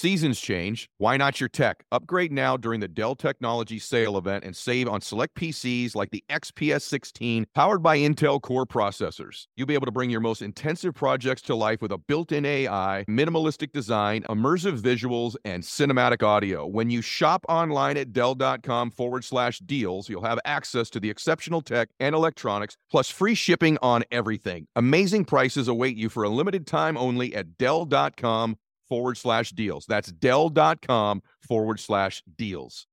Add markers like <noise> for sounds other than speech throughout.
Seasons change. Why not your tech? Upgrade now during the Dell Technology Sale event and save on select PCs like the XPS 16 powered by Intel Core processors. You'll be able to bring your most intensive projects to life with a built in AI, minimalistic design, immersive visuals, and cinematic audio. When you shop online at Dell.com forward slash deals, you'll have access to the exceptional tech and electronics, plus free shipping on everything. Amazing prices await you for a limited time only at Dell.com forward slash deals. That's Dell.com forward slash deals.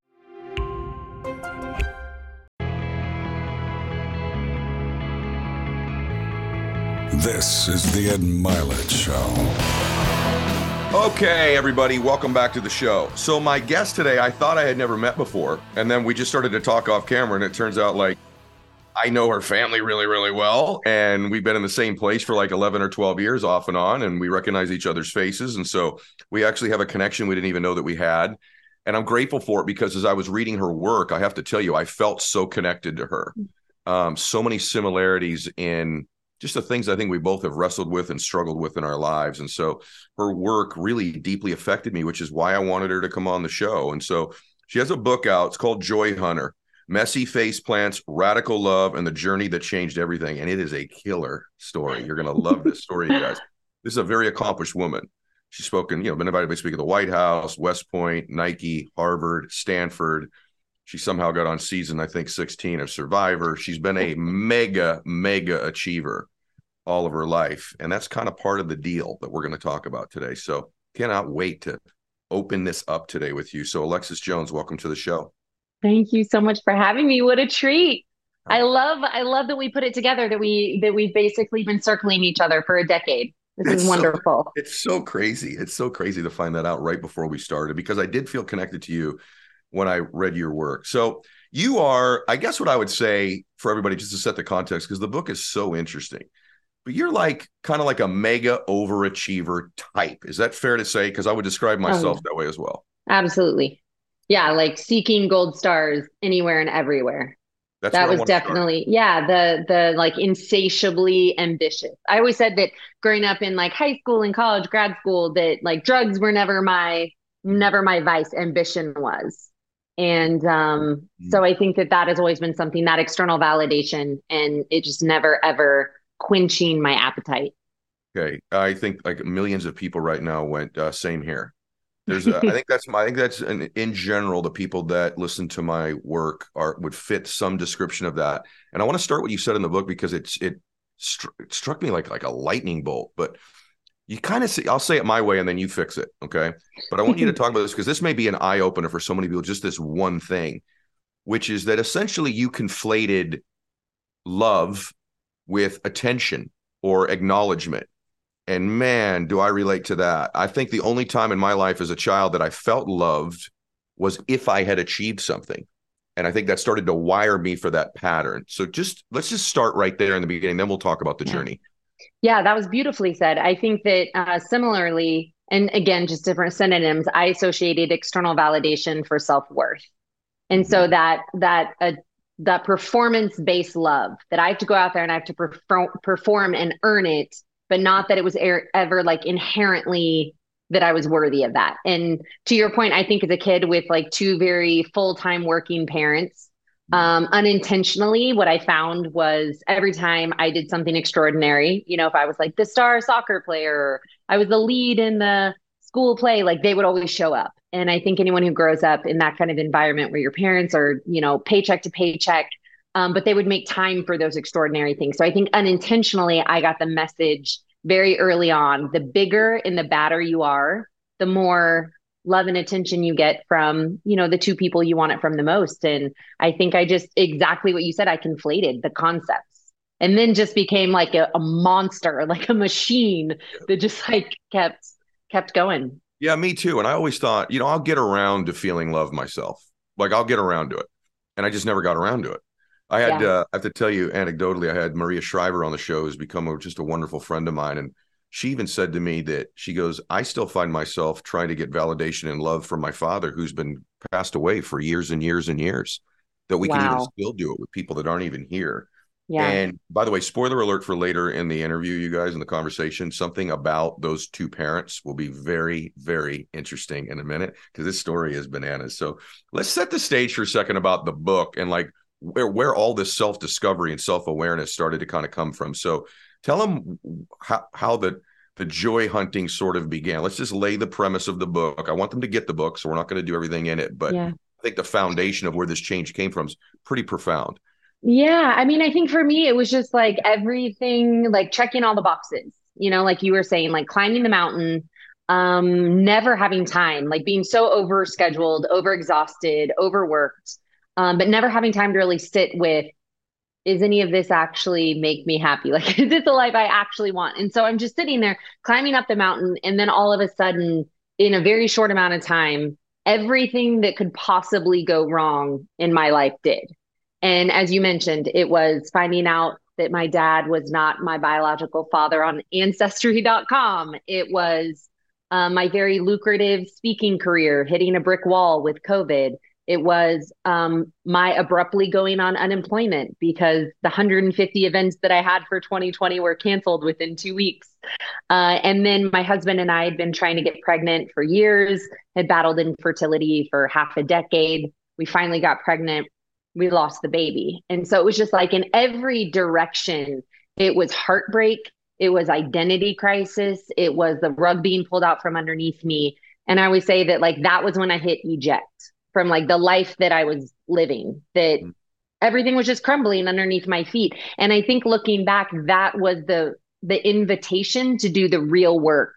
This is the Ed Mylett Show. Okay, everybody, welcome back to the show. So, my guest today, I thought I had never met before, and then we just started to talk off camera, and it turns out like I know her family really, really well, and we've been in the same place for like 11 or 12 years off and on, and we recognize each other's faces. And so we actually have a connection we didn't even know that we had. And I'm grateful for it because as I was reading her work, I have to tell you, I felt so connected to her. Um, so many similarities in just the things I think we both have wrestled with and struggled with in our lives. And so her work really deeply affected me, which is why I wanted her to come on the show. And so she has a book out. It's called Joy Hunter Messy Face Plants, Radical Love, and the Journey That Changed Everything. And it is a killer story. You're going to love this story, you guys. <laughs> This is a very accomplished woman. She's spoken, you know, been invited to speak at the White House, West Point, Nike, Harvard, Stanford. She somehow got on season, I think, 16 of Survivor. She's been a mega, mega achiever all of her life. And that's kind of part of the deal that we're going to talk about today. So cannot wait to open this up today with you. So, Alexis Jones, welcome to the show. Thank you so much for having me. What a treat. I love I love that we put it together that we that we've basically been circling each other for a decade. This it's is wonderful. So, it's so crazy. It's so crazy to find that out right before we started because I did feel connected to you when I read your work. So you are, I guess what I would say for everybody just to set the context because the book is so interesting. But you're like kind of like a mega overachiever type. Is that fair to say? Because I would describe oh, myself oh, that way as well. Absolutely. Yeah, like seeking gold stars anywhere and everywhere. That's that was definitely yeah the the like insatiably ambitious. I always said that growing up in like high school and college, grad school, that like drugs were never my never my vice. Ambition was, and um, mm-hmm. so I think that that has always been something that external validation, and it just never ever quenching my appetite. Okay, I think like millions of people right now went uh, same here. There's, a, I think that's my, I think that's an, in general the people that listen to my work are would fit some description of that. And I want to start what you said in the book because it's it, it struck me like like a lightning bolt. But you kind of see, I'll say it my way and then you fix it, okay? But I want you to <laughs> talk about this because this may be an eye opener for so many people. Just this one thing, which is that essentially you conflated love with attention or acknowledgement and man, do I relate to that. I think the only time in my life as a child that I felt loved was if I had achieved something. And I think that started to wire me for that pattern. So just let's just start right there in the beginning, then we'll talk about the yeah. journey. Yeah, that was beautifully said. I think that uh, similarly, and again, just different synonyms, I associated external validation for self worth. And so mm-hmm. that that uh, that performance based love that I have to go out there and I have to perform perform and earn it but not that it was er- ever like inherently that I was worthy of that. And to your point, I think as a kid with like two very full time working parents, um, unintentionally, what I found was every time I did something extraordinary, you know, if I was like the star soccer player, I was the lead in the school play, like they would always show up. And I think anyone who grows up in that kind of environment where your parents are, you know, paycheck to paycheck, um, but they would make time for those extraordinary things. So I think unintentionally, I got the message very early on the bigger and the badder you are, the more love and attention you get from you know the two people you want it from the most. And i think i just exactly what you said i conflated the concepts and then just became like a, a monster <laughs> like a machine that just like kept kept going. Yeah me too. And i always thought you know i'll get around to feeling love myself. Like i'll get around to it. And i just never got around to it I had yeah. uh, I have to tell you anecdotally, I had Maria Shriver on the show, who's become a, just a wonderful friend of mine, and she even said to me that she goes, I still find myself trying to get validation and love from my father, who's been passed away for years and years and years. That we wow. can even still do it with people that aren't even here. Yeah. And by the way, spoiler alert for later in the interview, you guys in the conversation, something about those two parents will be very, very interesting in a minute because this story is bananas. So let's set the stage for a second about the book and like where where all this self discovery and self awareness started to kind of come from. So tell them how how the the joy hunting sort of began. Let's just lay the premise of the book. I want them to get the book, so we're not going to do everything in it, but Yeah. I think the foundation of where this change came from is pretty profound. Yeah, I mean, I think for me, it was just like everything, like checking all the boxes, you know, like you were saying, like climbing the mountain, um, never having time, like being so over scheduled, over exhausted, overworked, um, but never having time to really sit with, is any of this actually make me happy? <laughs> Like, is this the life I actually want? And so I'm just sitting there climbing up the mountain, and then all of a sudden, in a very short amount of time, everything that could possibly go wrong in my life did. And as you mentioned, it was finding out that my dad was not my biological father on ancestry.com. It was uh, my very lucrative speaking career hitting a brick wall with COVID. It was um, my abruptly going on unemployment because the 150 events that I had for 2020 were canceled within two weeks. Uh, and then my husband and I had been trying to get pregnant for years, had battled infertility for half a decade. We finally got pregnant we lost the baby. And so it was just like in every direction, it was heartbreak, it was identity crisis, it was the rug being pulled out from underneath me. And I always say that like that was when I hit eject from like the life that I was living, that Mm. everything was just crumbling underneath my feet. And I think looking back, that was the the invitation to do the real work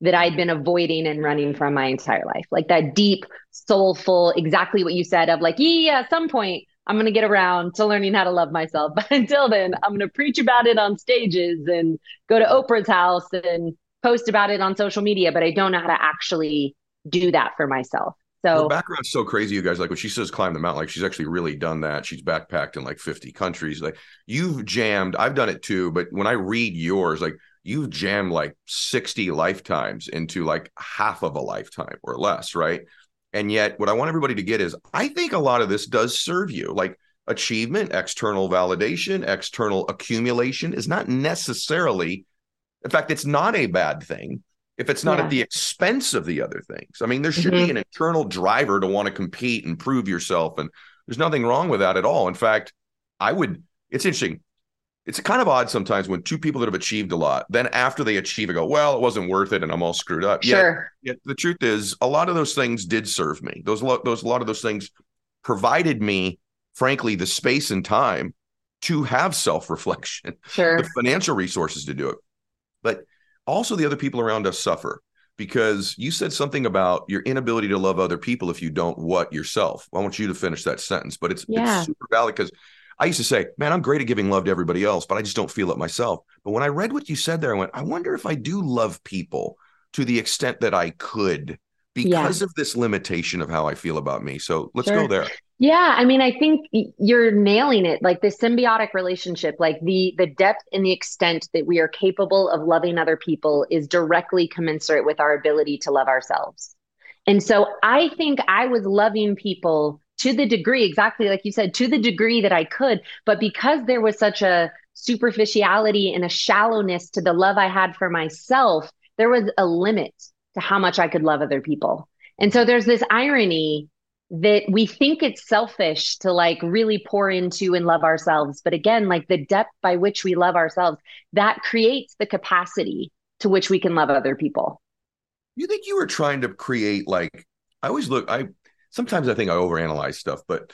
that I'd been avoiding and running from my entire life. Like that deep, soulful, exactly what you said of like, yeah, at some point I'm going to get around to learning how to love myself. <laughs> But until then, I'm going to preach about it on stages and go to Oprah's house and post about it on social media, but I don't know how to actually do that for myself. Her background's so crazy, you guys. Like when she says climb the mountain, like she's actually really done that. She's backpacked in like 50 countries. Like you've jammed, I've done it too, but when I read yours, like you've jammed like 60 lifetimes into like half of a lifetime or less, right? And yet, what I want everybody to get is I think a lot of this does serve you. Like achievement, external validation, external accumulation is not necessarily, in fact, it's not a bad thing if it's not Yeah. at the expense of the other things. I mean, there should be mm-hmm. an internal driver to want to compete and prove yourself. And there's nothing wrong with that at all. In fact, I would, it's interesting. It's kind of odd sometimes when two people that have achieved a lot, then after they achieve it, go, well, it wasn't worth it and I'm all screwed up. Yet- sure. Yet the truth is, a lot of those things did serve me. Those those a lot of those things provided me, frankly, the space and time to have self reflection, <laughs> Sure. the financial resources to do it, but also the other people around us suffer because you said something about your inability to love other people if you don't what yourself. I want you to finish that sentence, but it's Yeah. it's super valid because. I used to say, man, I'm great at giving love to everybody else, but I just don't feel it myself. But when I read what you said there, I went, I wonder if I do love people to the extent that I could because of this limitation of how I feel about me. So let's Sure. go there. Yeah, I mean, I think you're nailing it. Like the symbiotic relationship, like the the depth and the extent that we are capable of loving other people is directly commensurate with our ability to love ourselves. And so I think I was loving people to the degree, exactly like you said, to the degree that I could, but because there was such a superficiality and a shallowness to the love I had for myself, there was a limit to how much I could love other people. And so there's this irony that we think it's selfish to like really pour into and love ourselves. But again, like the depth by which we love ourselves, that creates the capacity to which we can love other people. You think you were trying to create like I always look I sometimes I think I overanalyze stuff, but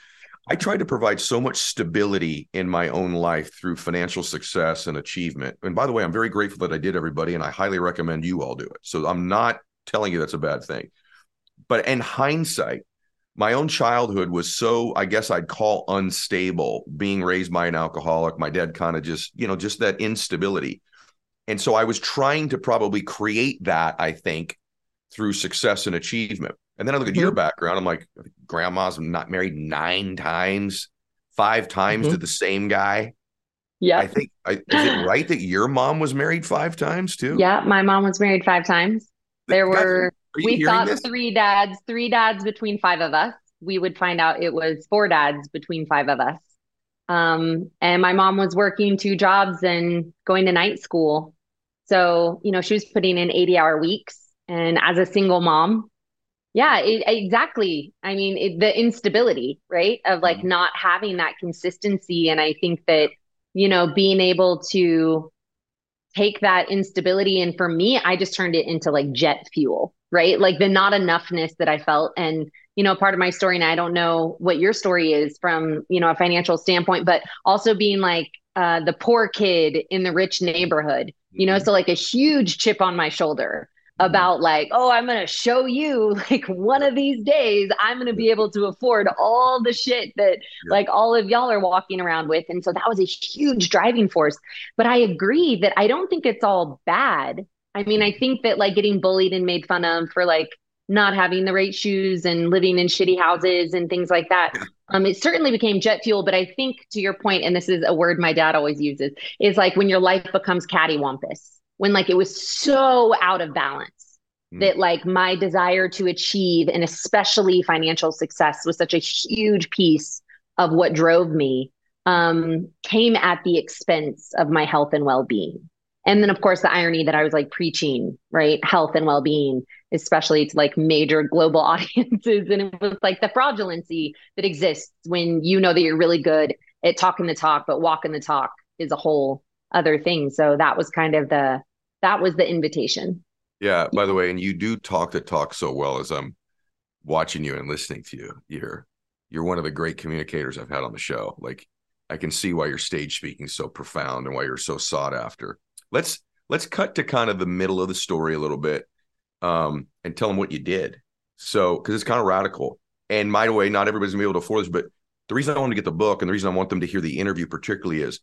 I tried to provide so much stability in my own life through financial success and achievement. And by the way, I'm very grateful that I did everybody and I highly recommend you all do it. So I'm not telling you that's a bad thing. But in hindsight, my own childhood was so I guess I'd call unstable, being raised by an alcoholic, my dad kind of just, you know, just that instability. And so I was trying to probably create that, I think, through success and achievement. And then I look at your background. I'm like, grandma's not married nine times, five times to Mhm. the same guy. Yeah. I think, I, is it right that your mom was married five times too? Yeah. My mom was married five times. There Guys, were, we thought this? three dads, three dads between five of us. We would find out it was four dads between five of us. Um, and my mom was working two jobs and going to night school. So, you know, she was putting in 80 hour weeks. And as a single mom, yeah, it, exactly. I mean, it, the instability, right? Of like mm-hmm. not having that consistency. And I think that, you know, being able to take that instability and for me, I just turned it into like jet fuel, right? Like the not enoughness that I felt. And, you know, part of my story, and I don't know what your story is from, you know, a financial standpoint, but also being like uh, the poor kid in the rich neighborhood, you know, mm-hmm. so like a huge chip on my shoulder mm-hmm. about like, oh, I'm going to show you <laughs> like one of these days I'm going to be able to afford all the shit that yeah. like all of y'all are walking around with. And so that was a huge driving force. But I agree that I don't think it's all bad. I mean, I think that like getting bullied and made fun of for like not having the right shoes and living in shitty houses and things like that. <clears throat> Um, it certainly became jet fuel, but I think to your point, and this is a word my dad always uses, is like when your life becomes cattywampus, when like it was so out of balance mm. that like my desire to achieve and especially financial success was such a huge piece of what drove me um, came at the expense of my health and well-being. And then of course the irony that I was like preaching, right? Health and well-being especially to like major global <laughs> audiences. And it was like the fraudulency that exists when you know that you're really good at talking the talk, but walking the talk is a whole other thing. So that was kind of the that was the invitation. Yeah. By the way, and you do talk the talk so well as I'm watching you and listening to you. You're you're one of the great communicators I've had on the show. Like I can see why your stage speaking is so profound and why you're so sought after. Let's let's cut to kind of the middle of the story a little bit um, and tell them what you did. So, because it's kind of radical. And by the way, not everybody's gonna be able to afford this, but the reason I want to get the book and the reason I want them to hear the interview particularly is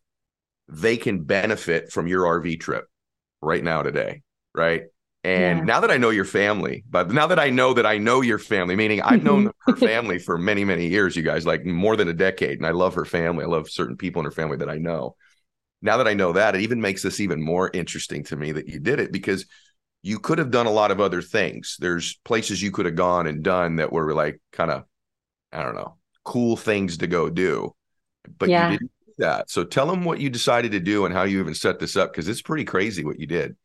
they can benefit from your RV trip right now today, right? And yeah. now that I know your family, but now that I know that I know your family, meaning I've known <laughs> her family for many, many years, you guys, like more than a decade, and I love her family. I love certain people in her family that I know. Now that I know that, it even makes this even more interesting to me that you did it because you could have done a lot of other things. There's places you could have gone and done that were like kind of, I don't know, cool things to go do, but yeah. you didn't do that. So tell them what you decided to do and how you even set this up because it's pretty crazy what you did.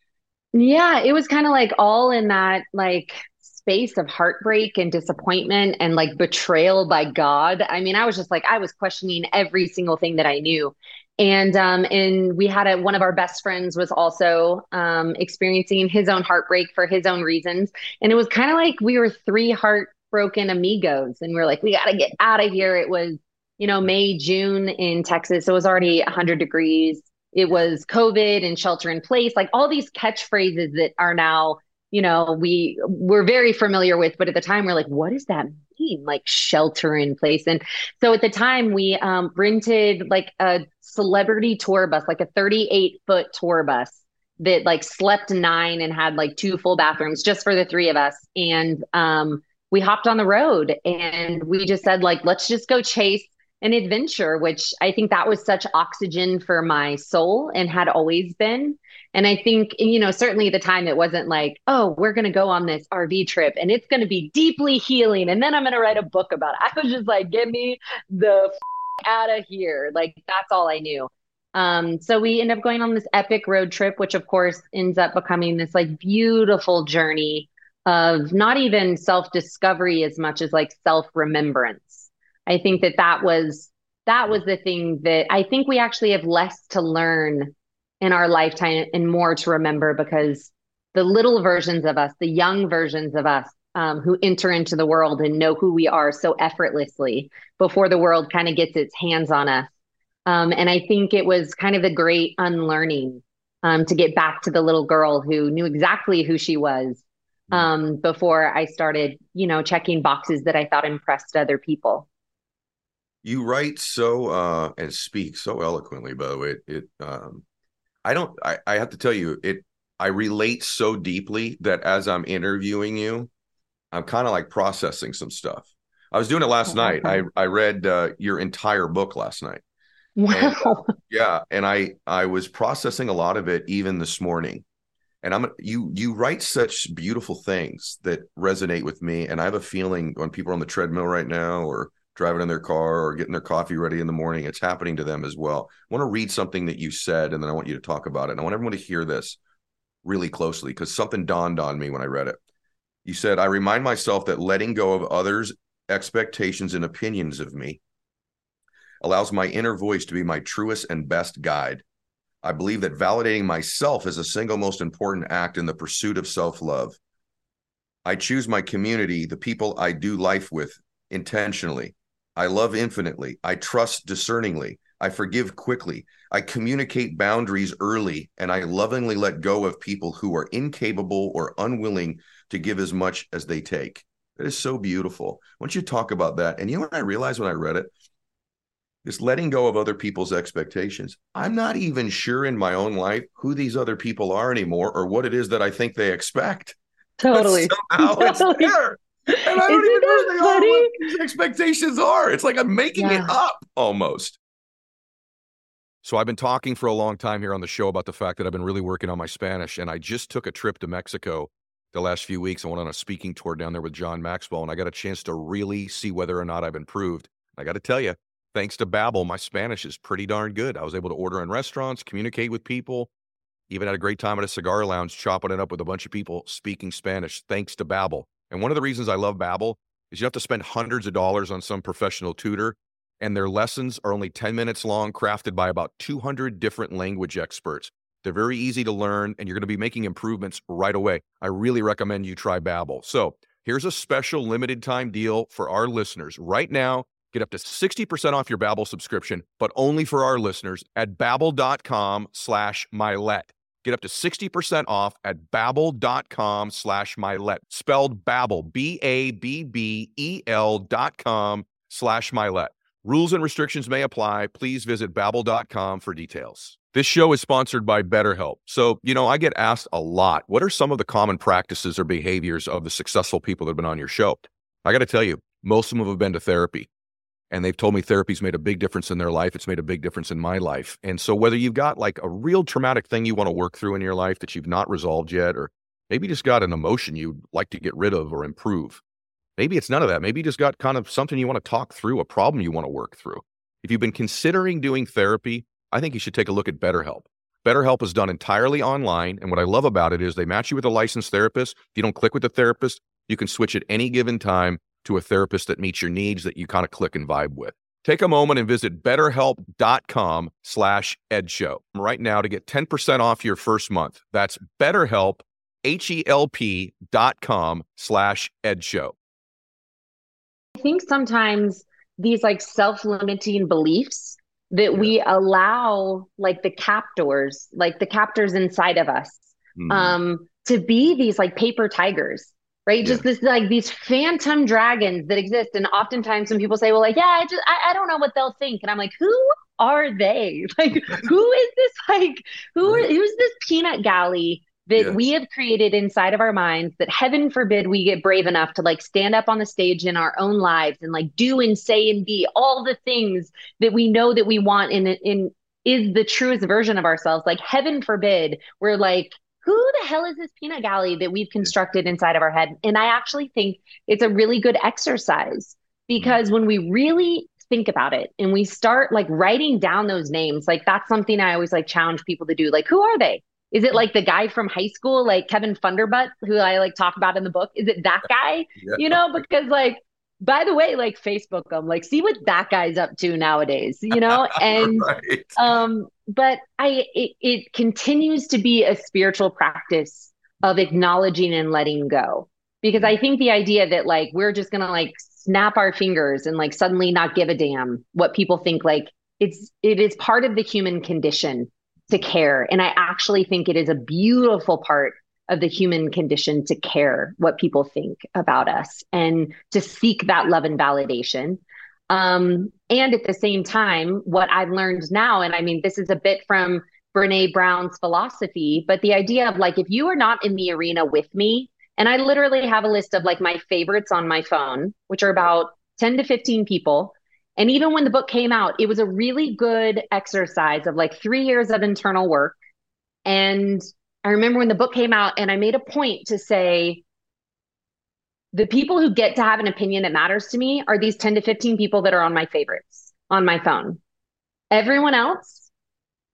Yeah, it was kind of like all in that like space of heartbreak and disappointment and like betrayal by God. I mean, I was just like I was questioning every single thing that I knew and um, and we had a one of our best friends was also um, experiencing his own heartbreak for his own reasons. And it was kind of like we were three heartbroken amigos and we are like we got to get out of here. It was you know may june in texas it was already 100 degrees. It was covid and shelter in place like all these catchphrases that are now you know we were very familiar with but at the time we're like what does that mean? Like shelter in place. And so at the time we um, rented like a celebrity tour bus like a 38 foot tour bus that like slept nine and had like two full bathrooms just for the three of us. And um, we hopped on the road and we just said like let's just go chase an adventure which i think that was such oxygen for my soul and had always been and I think, you know, certainly at the time it wasn't like, oh, we're going to go on this RV trip and it's going to be deeply healing. And then I'm going to write a book about it. <laughs> I was just like, get me the f- out of here. Like, that's all I knew. Um, so we end up going on this epic road trip, which of course ends up becoming this like beautiful journey of not even self discovery as much as like self remembrance. I think that that was that was the thing that I think we actually have less to learn in our lifetime and more to remember because the little versions of us, the young versions of us um, who enter into the world and know who we are so effortlessly before the world kind of gets its hands on us. Um, and I think it was kind of the great unlearning um, to get back to the little girl who knew exactly who she was mm. um, before I started, you know, checking boxes that I thought impressed other people. You write so uh, and speak so eloquently. By the way, it, it um, I don't I, I have to tell you it I relate so deeply that as I'm interviewing you, I'm kind of like processing some stuff. I was doing it last oh, night. I I read uh, your entire book last night. Wow. And, uh, <laughs> yeah, and I I was processing a lot of it even this morning. And I'm you you write such beautiful things that resonate with me and I have a feeling when people are on the treadmill right now or driving in their car or getting their coffee ready in the morning. It's happening to them as well. I want to read something that you said, and then I want you to talk about it. And I want everyone to hear this really closely because something dawned on me when I read it. You said, I remind myself that letting go of others' expectations and opinions of me allows my inner voice to be my truest and best guide. I believe that validating myself is the single most important act in the pursuit of self love. I choose my community, the people I do life with, intentionally. I love infinitely. I trust discerningly. I forgive quickly. I communicate boundaries early, and I lovingly let go of people who are incapable or unwilling to give as much as they take. That is so beautiful. Why don't you talk about that? And you know what I realized when I read it? This letting go of other people's expectations. I'm not even sure in my own life who these other people are anymore or what it is that I think they expect. Totally. somehow <laughs> totally. it's there. And I don't Isn't even know oh, funny? what these expectations are. It's like I'm making yeah. it up almost. So I've been talking for a long time here on the show about the fact that I've been really working on my Spanish, and I just took a trip to Mexico the last few weeks. I went on a speaking tour down there with John Maxwell, and I got a chance to really see whether or not I've improved. I got to tell you, thanks to Babbel, my Spanish is pretty darn good. I was able to order in restaurants, communicate with people, even had a great time at a cigar lounge, chopping it up with a bunch of people speaking Spanish, thanks to Babbel. And one of the reasons I love Babbel is you have to spend hundreds of dollars on some professional tutor, and their lessons are only 10 minutes long, crafted by about 200 different language experts. They're very easy to learn, and you're going to be making improvements right away. I really recommend you try Babbel. So here's a special limited time deal for our listeners. Right now, get up to 60% off your Babbel subscription, but only for our listeners at babbel.com slash mylett. Get up to 60% off at babbel.com slash mylett. Spelled Babbel, B-A-B-B-E-L dot com slash mylett. Rules and restrictions may apply. Please visit babbel.com for details. This show is sponsored by BetterHelp. So, you know, I get asked a lot, what are some of the common practices or behaviors of the successful people that have been on your show? I got to tell you, most of them have been to therapy and they've told me therapy's made a big difference in their life. It's made a big difference in my life. And so whether you've got like a real traumatic thing you want to work through in your life that you've not resolved yet, or maybe just got an emotion you'd like to get rid of or improve. Maybe it's none of that. Maybe you just got kind of something you want to talk through, a problem you want to work through. If you've been considering doing therapy, I think you should take a look at BetterHelp. BetterHelp is done entirely online. And what I love about it is they match you with a licensed therapist. If you don't click with the therapist, you can switch at any given time to a therapist that meets your needs that you kind of click and vibe with. Take a moment and visit betterhelp.com slash edshow right now to get 10% off your first month. That's betterhelp, H-E-L-P dot com slash edshow. I think sometimes these like self-limiting beliefs that we allow like the captors, like the captors inside of us, mm-hmm. um, to be these like paper tigers right? Yeah. Just this like these phantom dragons that exist. And oftentimes when people say, well, like, yeah, I just I, I don't know what they'll think. And I'm like, who are they? <laughs> Like, who is this like who are who's this peanut galley that we have created inside of our minds that heaven forbid we get brave enough to like stand up on the stage in our own lives and like do and say and be all the things that we know that we want in in is the truest version of ourselves like heaven forbid we're like who the hell is this peanut gallery that we've constructed inside of our head? And I actually think it's a really good exercise because when we really think about it and we start like writing down those names, like that's something I always like challenge people to do. Like, who are they? Is it like the guy from high school, like Kevin Funderbutt, who I like talk about in the book? Is it that guy? Yeah. You know, because like by the way, like Facebook them, like see what that guy's up to nowadays, you know? <laughs> And right. um, but I it, it continues to be a spiritual practice of acknowledging and letting go. Because I think the idea that like we're just gonna like snap our fingers and like suddenly not give a damn what people think, like it's it is part of the human condition to care. And I actually think it is a beautiful part of the human condition to care what people think about us and to seek that love and validation. Um, and at the same time, what I've learned now, and I mean, this is a bit from Brene Brown's philosophy, but the idea of like, if you are not in the arena with me, and I literally have a list of like my favorites on my phone, which are about 10 to 15 people. And even when the book came out, it was a really good exercise of like three years of internal work and I remember when the book came out and I made a point to say, the people who get to have an opinion that matters to me are these 10 to 15 people that are on my favorites on my phone. Everyone else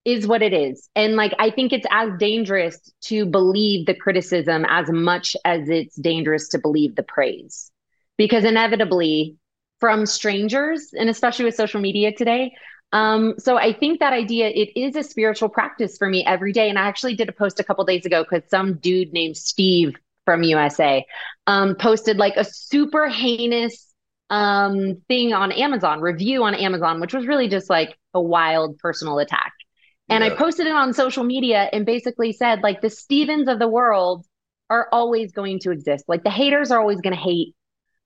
is what it is. And like, I think it's as dangerous to believe the criticism as much as it's dangerous to believe the praise. Because inevitably, from strangers, and especially with social media today, um, so I think that idea it is a spiritual practice for me every day. And I actually did a post a couple days ago because some dude named Steve from USA um, posted like a super heinous um, thing on Amazon, review on Amazon, which was really just like a wild personal attack. And yeah. I posted it on social media and basically said, like, the Stevens of the world are always going to exist. Like, the haters are always going to hate.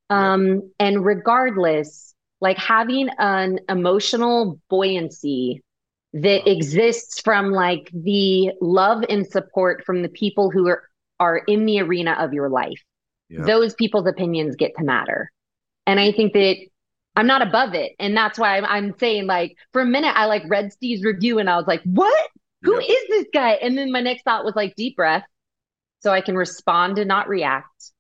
Um, yeah. And regardless, like having an emotional buoyancy that exists from like the love and support from the people who are are in the arena of your life. Yeah. Those people's opinions get to matter. And I think that I'm not above it. And that's why I'm, I'm, saying, like, for a minute, I like read Steve's review and I was like, what? Who yep. is this guy? And then my next thought was like, deep breath. So I can respond and not react.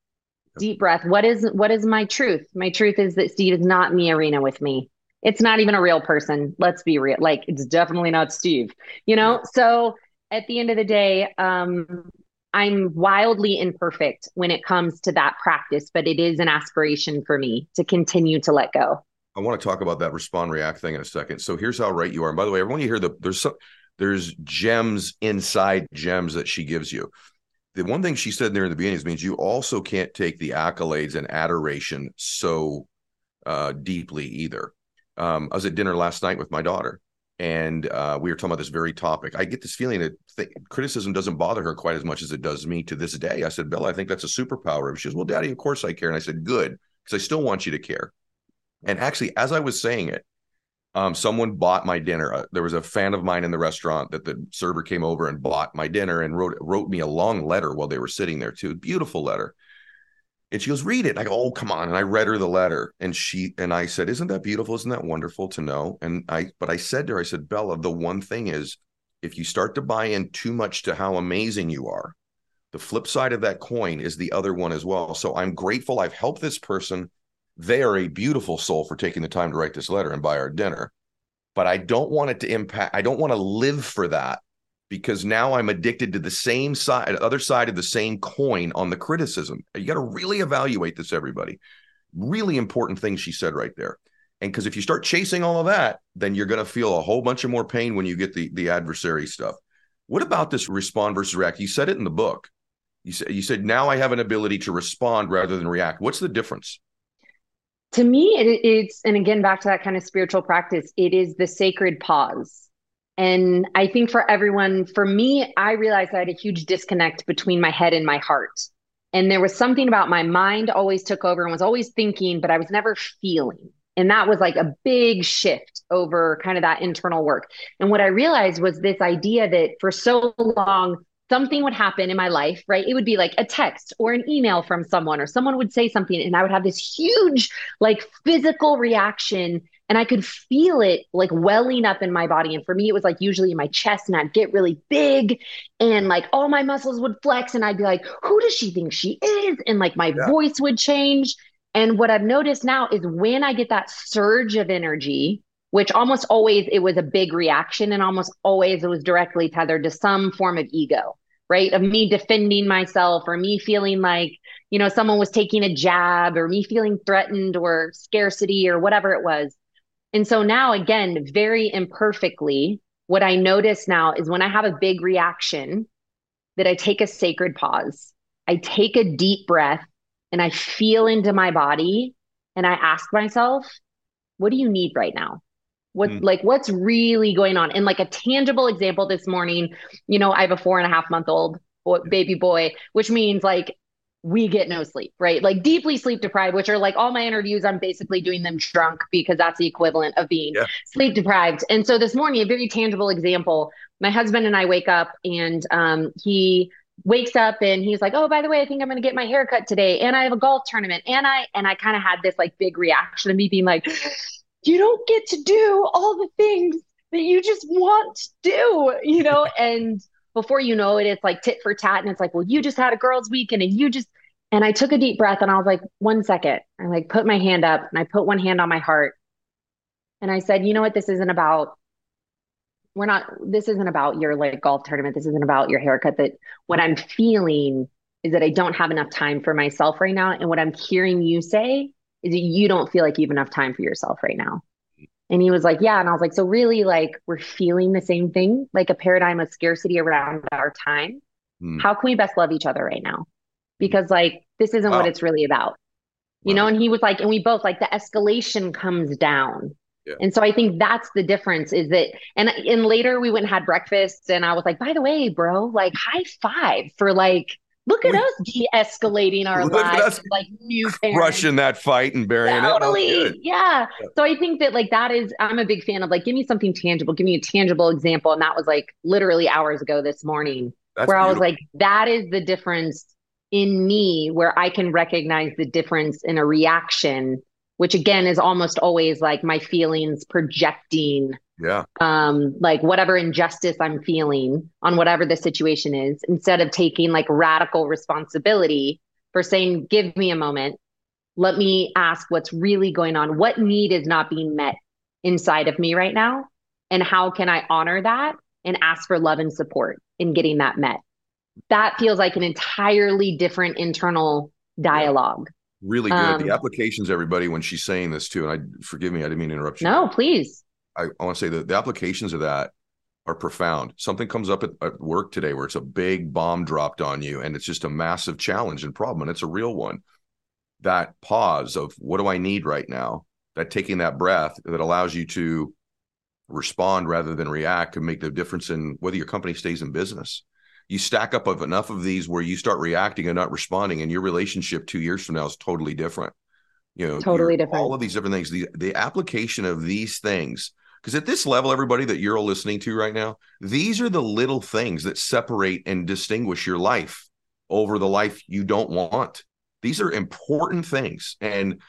Yep. Deep breath. What is what is my truth? My truth is that Steve is not in the arena with me. It's not even a real person. Let's be real. Like it's definitely not Steve. You know? So at the end of the day, um, I'm wildly imperfect when it comes to that practice, but it is an aspiration for me to continue to let go. I want to talk about that respond react thing in a second. So here's how right you are. And by the way, everyone you hear the there's some there's gems inside gems that she gives you. The one thing she said there in the beginning is means you also can't take the accolades and adoration so uh, deeply either. Um, I was at dinner last night with my daughter, and uh, we were talking about this very topic. I get this feeling that th- criticism doesn't bother her quite as much as it does me to this day. I said, Bella, I think that's a superpower. She says, Well, Daddy, of course I care. And I said, Good, because I still want you to care. And actually, as I was saying it, um, someone bought my dinner. Uh, there was a fan of mine in the restaurant that the server came over and bought my dinner and wrote wrote me a long letter while they were sitting there too. Beautiful letter. And she goes, read it. And I go, oh, come on. And I read her the letter. And she and I said, Isn't that beautiful? Isn't that wonderful to know? And I but I said to her, I said, Bella, the one thing is if you start to buy in too much to how amazing you are, the flip side of that coin is the other one as well. So I'm grateful I've helped this person. They are a beautiful soul for taking the time to write this letter and buy our dinner. But I don't want it to impact, I don't want to live for that because now I'm addicted to the same side, other side of the same coin on the criticism. You got to really evaluate this, everybody. Really important thing she said right there. And because if you start chasing all of that, then you're going to feel a whole bunch of more pain when you get the the adversary stuff. What about this respond versus react? You said it in the book. You said you said now I have an ability to respond rather than react. What's the difference? To me, it, it's and again back to that kind of spiritual practice. It is the sacred pause and I think for everyone, for me, I realized I had a huge disconnect between my head and my heart. And there was something about my mind always took over and was always thinking, but I was never feeling. And that was like a big shift over kind of that internal work. And what I realized was this idea that for so long, something would happen in my life, right? It would be like a text or an email from someone, or someone would say something, and I would have this huge, like, physical reaction and I could feel it like welling up in my body. And for me, it was like usually in my chest, and I'd get really big, and like all my muscles would flex, and I'd be like, "Who does she think she is?" And like my yeah. voice would change. And what I've noticed now is when I get that surge of energy, which almost always it was a big reaction, and almost always it was directly tethered to some form of ego, right? Of me defending myself or me feeling like, you know, someone was taking a jab or me feeling threatened or scarcity or whatever it was and so now, again, very imperfectly, what I notice now is when I have a big reaction, that I take a sacred pause, I take a deep breath, and I feel into my body and I ask myself, what do you need right now? What mm. like what's really going on? And like a tangible example this morning, you know, I have a four and a half month old boy, baby boy, which means like we get no sleep, right? Like deeply sleep deprived, which are like all my interviews, I'm basically doing them drunk because that's the equivalent of being yeah. sleep deprived. And so this morning, a very tangible example, my husband and I wake up and um, he wakes up and he's like, Oh, by the way, I think I'm gonna get my hair cut today. And I have a golf tournament. And I and I kind of had this like big reaction of me being like, You don't get to do all the things that you just want to do, you know? <laughs> and before you know it, it's like tit for tat. And it's like, well, you just had a girls' weekend and you just, And I took a deep breath and I was like, one second. I like put my hand up and I put one hand on my heart. And I said, you know what? This isn't about, we're not, this isn't about your like golf tournament. This isn't about your haircut. That what I'm feeling is that I don't have enough time for myself right now. And what I'm hearing you say is that you don't feel like you have enough time for yourself right now. And he was like, Yeah. And I was like, So really, like, we're feeling the same thing, like a paradigm of scarcity around our time. Hmm. How can we best love each other right now? Because, like, this isn't wow. what it's really about, you wow. know? And he was like, And we both, like, the escalation comes down. Yeah. And so I think that's the difference is that, and and later we went and had breakfast, and I was like, by the way, bro, like high five for like Look at we, us de-escalating our lives, like new parents. crushing that fight and burying totally. it. Yeah. yeah. So I think that like that is, I'm a big fan of like, give me something tangible, give me a tangible example, and that was like literally hours ago this morning, That's where beautiful. I was like, that is the difference in me, where I can recognize the difference in a reaction, which again is almost always like my feelings projecting yeah. Um like whatever injustice i'm feeling on whatever the situation is instead of taking like radical responsibility for saying give me a moment. Let me ask what's really going on. What need is not being met inside of me right now? And how can i honor that and ask for love and support in getting that met? That feels like an entirely different internal dialogue. Yeah. really good. Um, the applications everybody when she's saying this too and i forgive me i didn't mean to interrupt you. No please I, I want to say that the applications of that are profound. Something comes up at, at, work today where it's a big bomb dropped on you and it's just a massive challenge and problem, and it's a real one. That pause of what do I need right now? That taking that breath that allows you to respond rather than react can make the difference in whether your company stays in business. You stack up of enough of these where you start reacting and not responding, and your relationship two years from now is totally different. You know, totally different. All of these different things. The the application of these things because at this level, everybody that you're listening to right now, these are the little things that separate and distinguish your life over the life you don't want. These are important things. And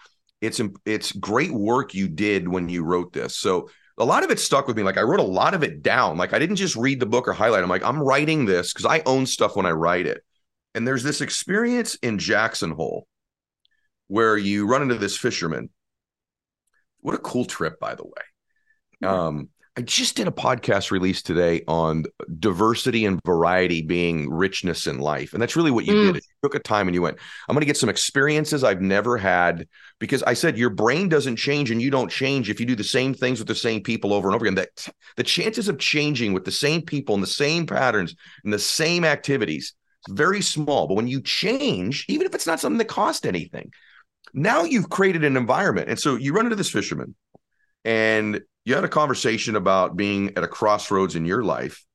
it's it's great work you did when you wrote this. So a lot of it stuck with me. Like I wrote a lot of it down. Like I didn't just read the book or highlight. I'm like, I'm writing this because I own stuff when I write it. And there's this experience in Jackson Hole where you run into this fisherman. What a cool trip, by the way. Um, I just did a podcast release today on diversity and variety being richness in life. And that's really what you mm. did. You took a time and you went, I'm going to get some experiences I've never had because I said your brain doesn't change and you don't change if you do the same things with the same people over and over again. That the chances of changing with the same people and the same patterns and the same activities is very small. But when you change, even if it's not something that cost anything, now you've created an environment. And so you run into this fisherman and you had a conversation about being at a crossroads in your life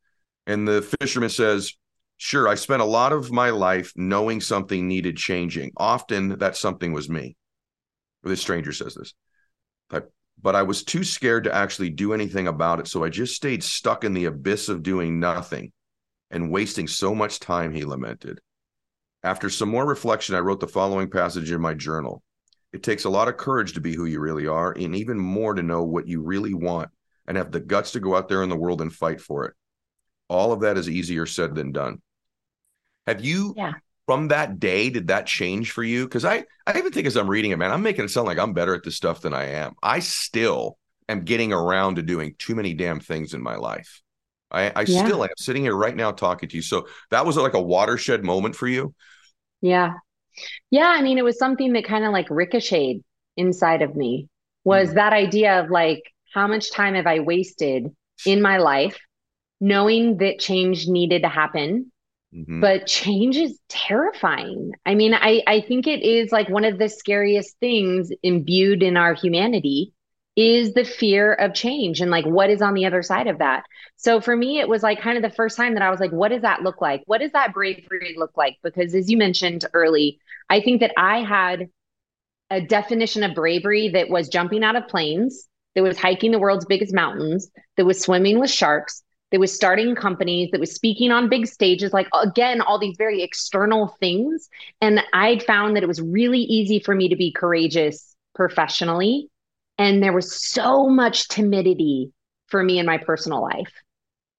and the fisherman says sure i spent a lot of my life knowing something needed changing. Often that something was me. This stranger says this but i was too scared to actually do anything about it so i just stayed stuck in the abyss of doing nothing and wasting so much time he lamented. After some more reflection i wrote the following passage in my journal it takes a lot of courage to be who you really are, and even more to know what you really want and have the guts to go out there in the world and fight for it. All of that is easier said than done. Have you, yeah. from that day, did that change for you? Because I, I even think as I'm reading it, man, I'm making it sound like I'm better at this stuff than I am. I still am getting around to doing too many damn things in my life. I, I yeah. still am sitting here right now talking to you. So that was like a watershed moment for you. Yeah, yeah, I mean, it was something that kind of like ricocheted inside of me was mm that idea of like, how much time have I wasted in my life knowing that change needed to happen? Mm-hmm. But change is terrifying. I mean, I, I think it is like one of the scariest things imbued in our humanity is the fear of change and like what is on the other side of that. So for me, it was like kind of the first time that I was like, what does that look like? What does that bravery look like? Because as you mentioned early, I think that I had a definition of bravery that was jumping out of planes, that was hiking the world's biggest mountains, that was swimming with sharks, that was starting companies, that was speaking on big stages, like again, all these very external things. And I'd found that it was really easy for me to be courageous professionally and there was so much timidity for me in my personal life.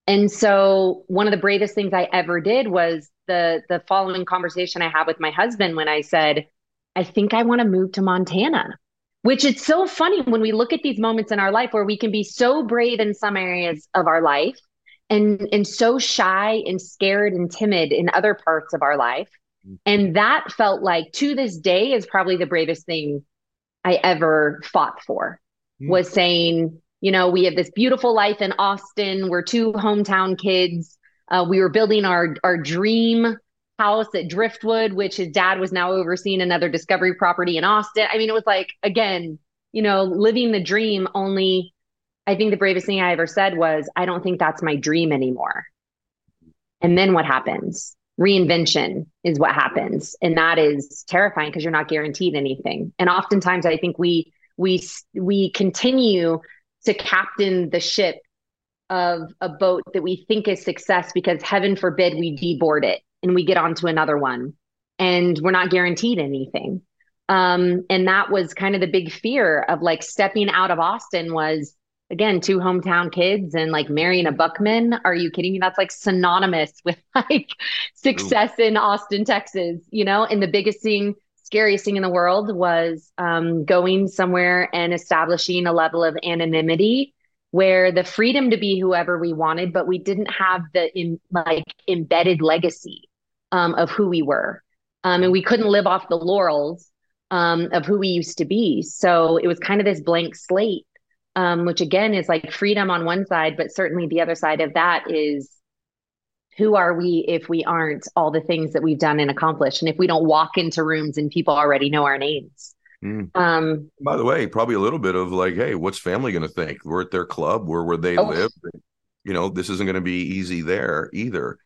And so one of the bravest things I ever did was the the following conversation I had with my husband when I said, I think I want to move to Montana. Which it's so funny when we look at these moments in our life where we can be so brave in some areas of our life and and so shy and scared and timid in other parts of our life. Mm-hmm. And that felt like to this day is probably the bravest thing I ever fought for mm. was saying, you know, we have this beautiful life in Austin. We're two hometown kids. Uh, we were building our our dream house at Driftwood, which his dad was now overseeing another discovery property in Austin. I mean, it was like again, you know, living the dream. Only, I think the bravest thing I ever said was, "I don't think that's my dream anymore." And then what happens? Reinvention is what happens, and that is terrifying because you're not guaranteed anything. And oftentimes, I think we we we continue to captain the ship of a boat that we think is success because heaven forbid we deboard it and we get onto another one and we're not guaranteed anything. Um, and that was kind of the big fear of like stepping out of Austin was again two hometown kids and like marrying a Buckman. Are you kidding me? That's like synonymous <laughs> with like success Ooh. in Austin, Texas, you know? And the biggest thing scariest thing in the world was um, going somewhere and establishing a level of anonymity where the freedom to be whoever we wanted, but we didn't have the in, like embedded legacy um, of who we were, um, and we couldn't live off the laurels um, of who we used to be. So it was kind of this blank slate, um, which again is like freedom on one side, but certainly the other side of that is who are we if we aren't all the things that we've done and accomplished? And if we don't walk into rooms and people already know our names mm. um by the way probably a little bit of like hey what's family going to think we're at their club where where they oh. live you know this isn't going to be easy there either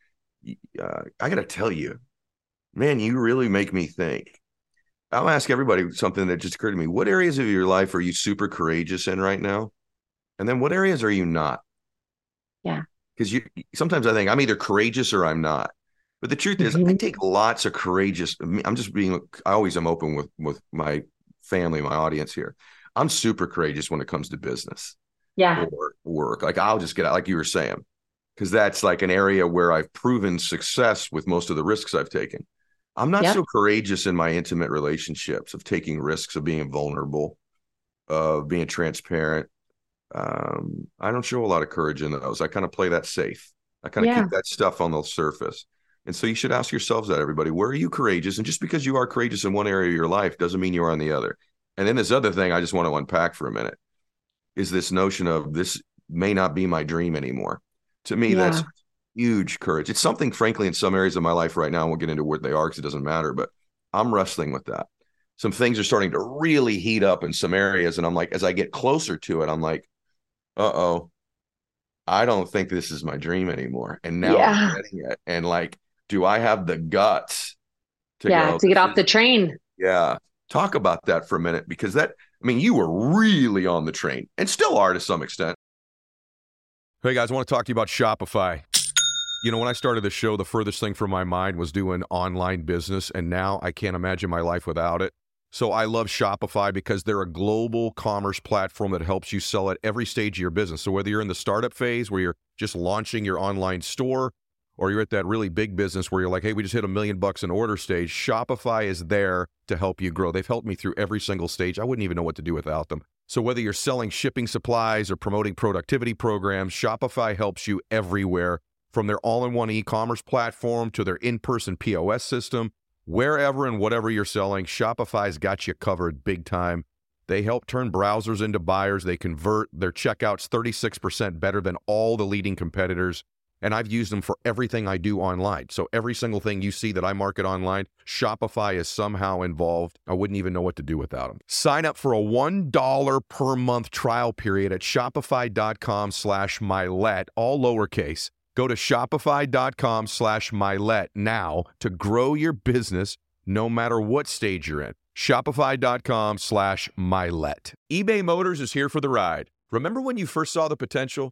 uh, i gotta tell you man you really make me think i'll ask everybody something that just occurred to me what areas of your life are you super courageous in right now and then what areas are you not yeah because you sometimes I think I'm either courageous or I'm not. But the truth is, mm-hmm. I take lots of courageous. I'm just being. I always am open with with my family, my audience here. I'm super courageous when it comes to business. Yeah. Or work. Like I'll just get out, like you were saying, because that's like an area where I've proven success with most of the risks I've taken. I'm not yep. so courageous in my intimate relationships of taking risks, of being vulnerable, of being transparent, um, I don't show a lot of courage in those. I kind of play that safe. I kind of yeah. keep that stuff on the surface. And so you should ask yourselves that, everybody, where are you courageous? And just because you are courageous in one area of your life doesn't mean you are on the other. And then this other thing I just want to unpack for a minute is this notion of this may not be my dream anymore. To me, yeah. that's huge courage. It's something, frankly, in some areas of my life right now, we'll get into what they are because it doesn't matter, but I'm wrestling with that. Some things are starting to really heat up in some areas. And I'm like, as I get closer to it, I'm like, uh oh, I don't think this is my dream anymore. And now yeah. I'm getting it. And like, do I have the guts to yeah, go, to get off the train? Yeah. Talk about that for a minute because that, I mean, you were really on the train and still are to some extent. Hey guys, I want to talk to you about Shopify. You know, when I started the show, the furthest thing from my mind was doing online business, and now I can't imagine my life without it. So I love Shopify because they're a global commerce platform that helps you sell at every stage of your business. So whether you're in the startup phase where you're just launching your online store or you're at that really big business where you're like, hey, we just hit a million bucks in order stage, Shopify is there to help you grow. They've helped me through every single stage. I wouldn't even know what to do without them. So whether you're selling shipping supplies or promoting productivity programs, Shopify helps you everywhere from their all-in-one e-commerce platform to their in-person POS system Wherever and whatever you're selling, Shopify's got you covered big time. They help turn browsers into buyers. They convert their checkouts 36% better than all the leading competitors. And I've used them for everything I do online. So every single thing you see that I market online, Shopify is somehow involved. I wouldn't even know what to do without them. Sign up for a $1 per month trial period at shopify.com slash Mylett, all lowercase. Go to shopify.com slash Mylett now to grow your business no matter what stage you're in. Shopify.com slash Mylett. eBay Motors is here for the ride. Remember when you first saw the potential?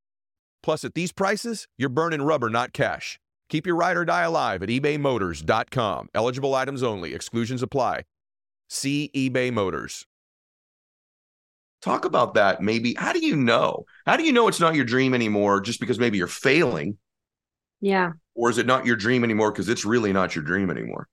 Plus, at these prices, you're burning rubber, not cash. Keep your ride or die alive at ebaymotors.com. Eligible items only, exclusions apply. See eBay Motors. Talk about that. Maybe, how do you know? How do you know it's not your dream anymore just because maybe you're failing? Yeah. Or is it not your dream anymore because it's really not your dream anymore?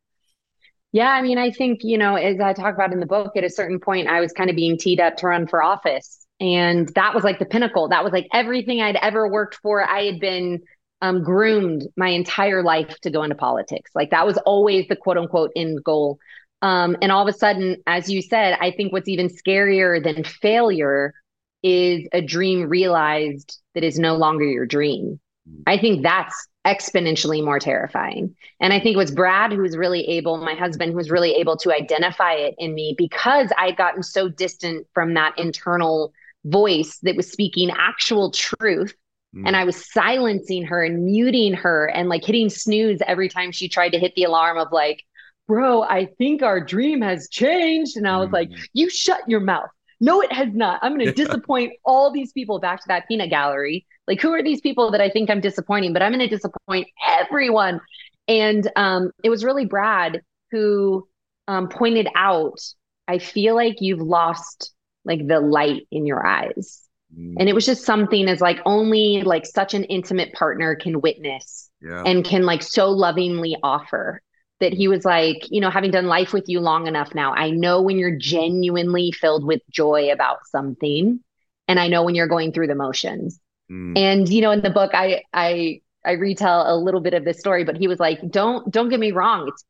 Yeah, I mean, I think, you know, as I talk about in the book, at a certain point, I was kind of being teed up to run for office. And that was like the pinnacle. That was like everything I'd ever worked for. I had been um, groomed my entire life to go into politics. Like that was always the quote unquote end goal. Um, and all of a sudden, as you said, I think what's even scarier than failure is a dream realized that is no longer your dream. I think that's exponentially more terrifying. And I think it was Brad who was really able, my husband, who was really able to identify it in me because I'd gotten so distant from that internal voice that was speaking actual truth. Mm. And I was silencing her and muting her and like hitting snooze every time she tried to hit the alarm of like, bro, I think our dream has changed. And I was mm. like, you shut your mouth. No, it has not. I'm going <laughs> to disappoint all these people back to that peanut gallery. Like, who are these people that I think I'm disappointing? But I'm going to disappoint everyone. And um, it was really Brad who um, pointed out, I feel like you've lost like the light in your eyes. Mm. And it was just something as like only like such an intimate partner can witness yeah. and can like so lovingly offer that he was like, you know, having done life with you long enough now, I know when you're genuinely filled with joy about something. And I know when you're going through the motions. Mm. And, you know, in the book, I, I, I retell a little bit of this story, but he was like, don't, don't get me wrong. It's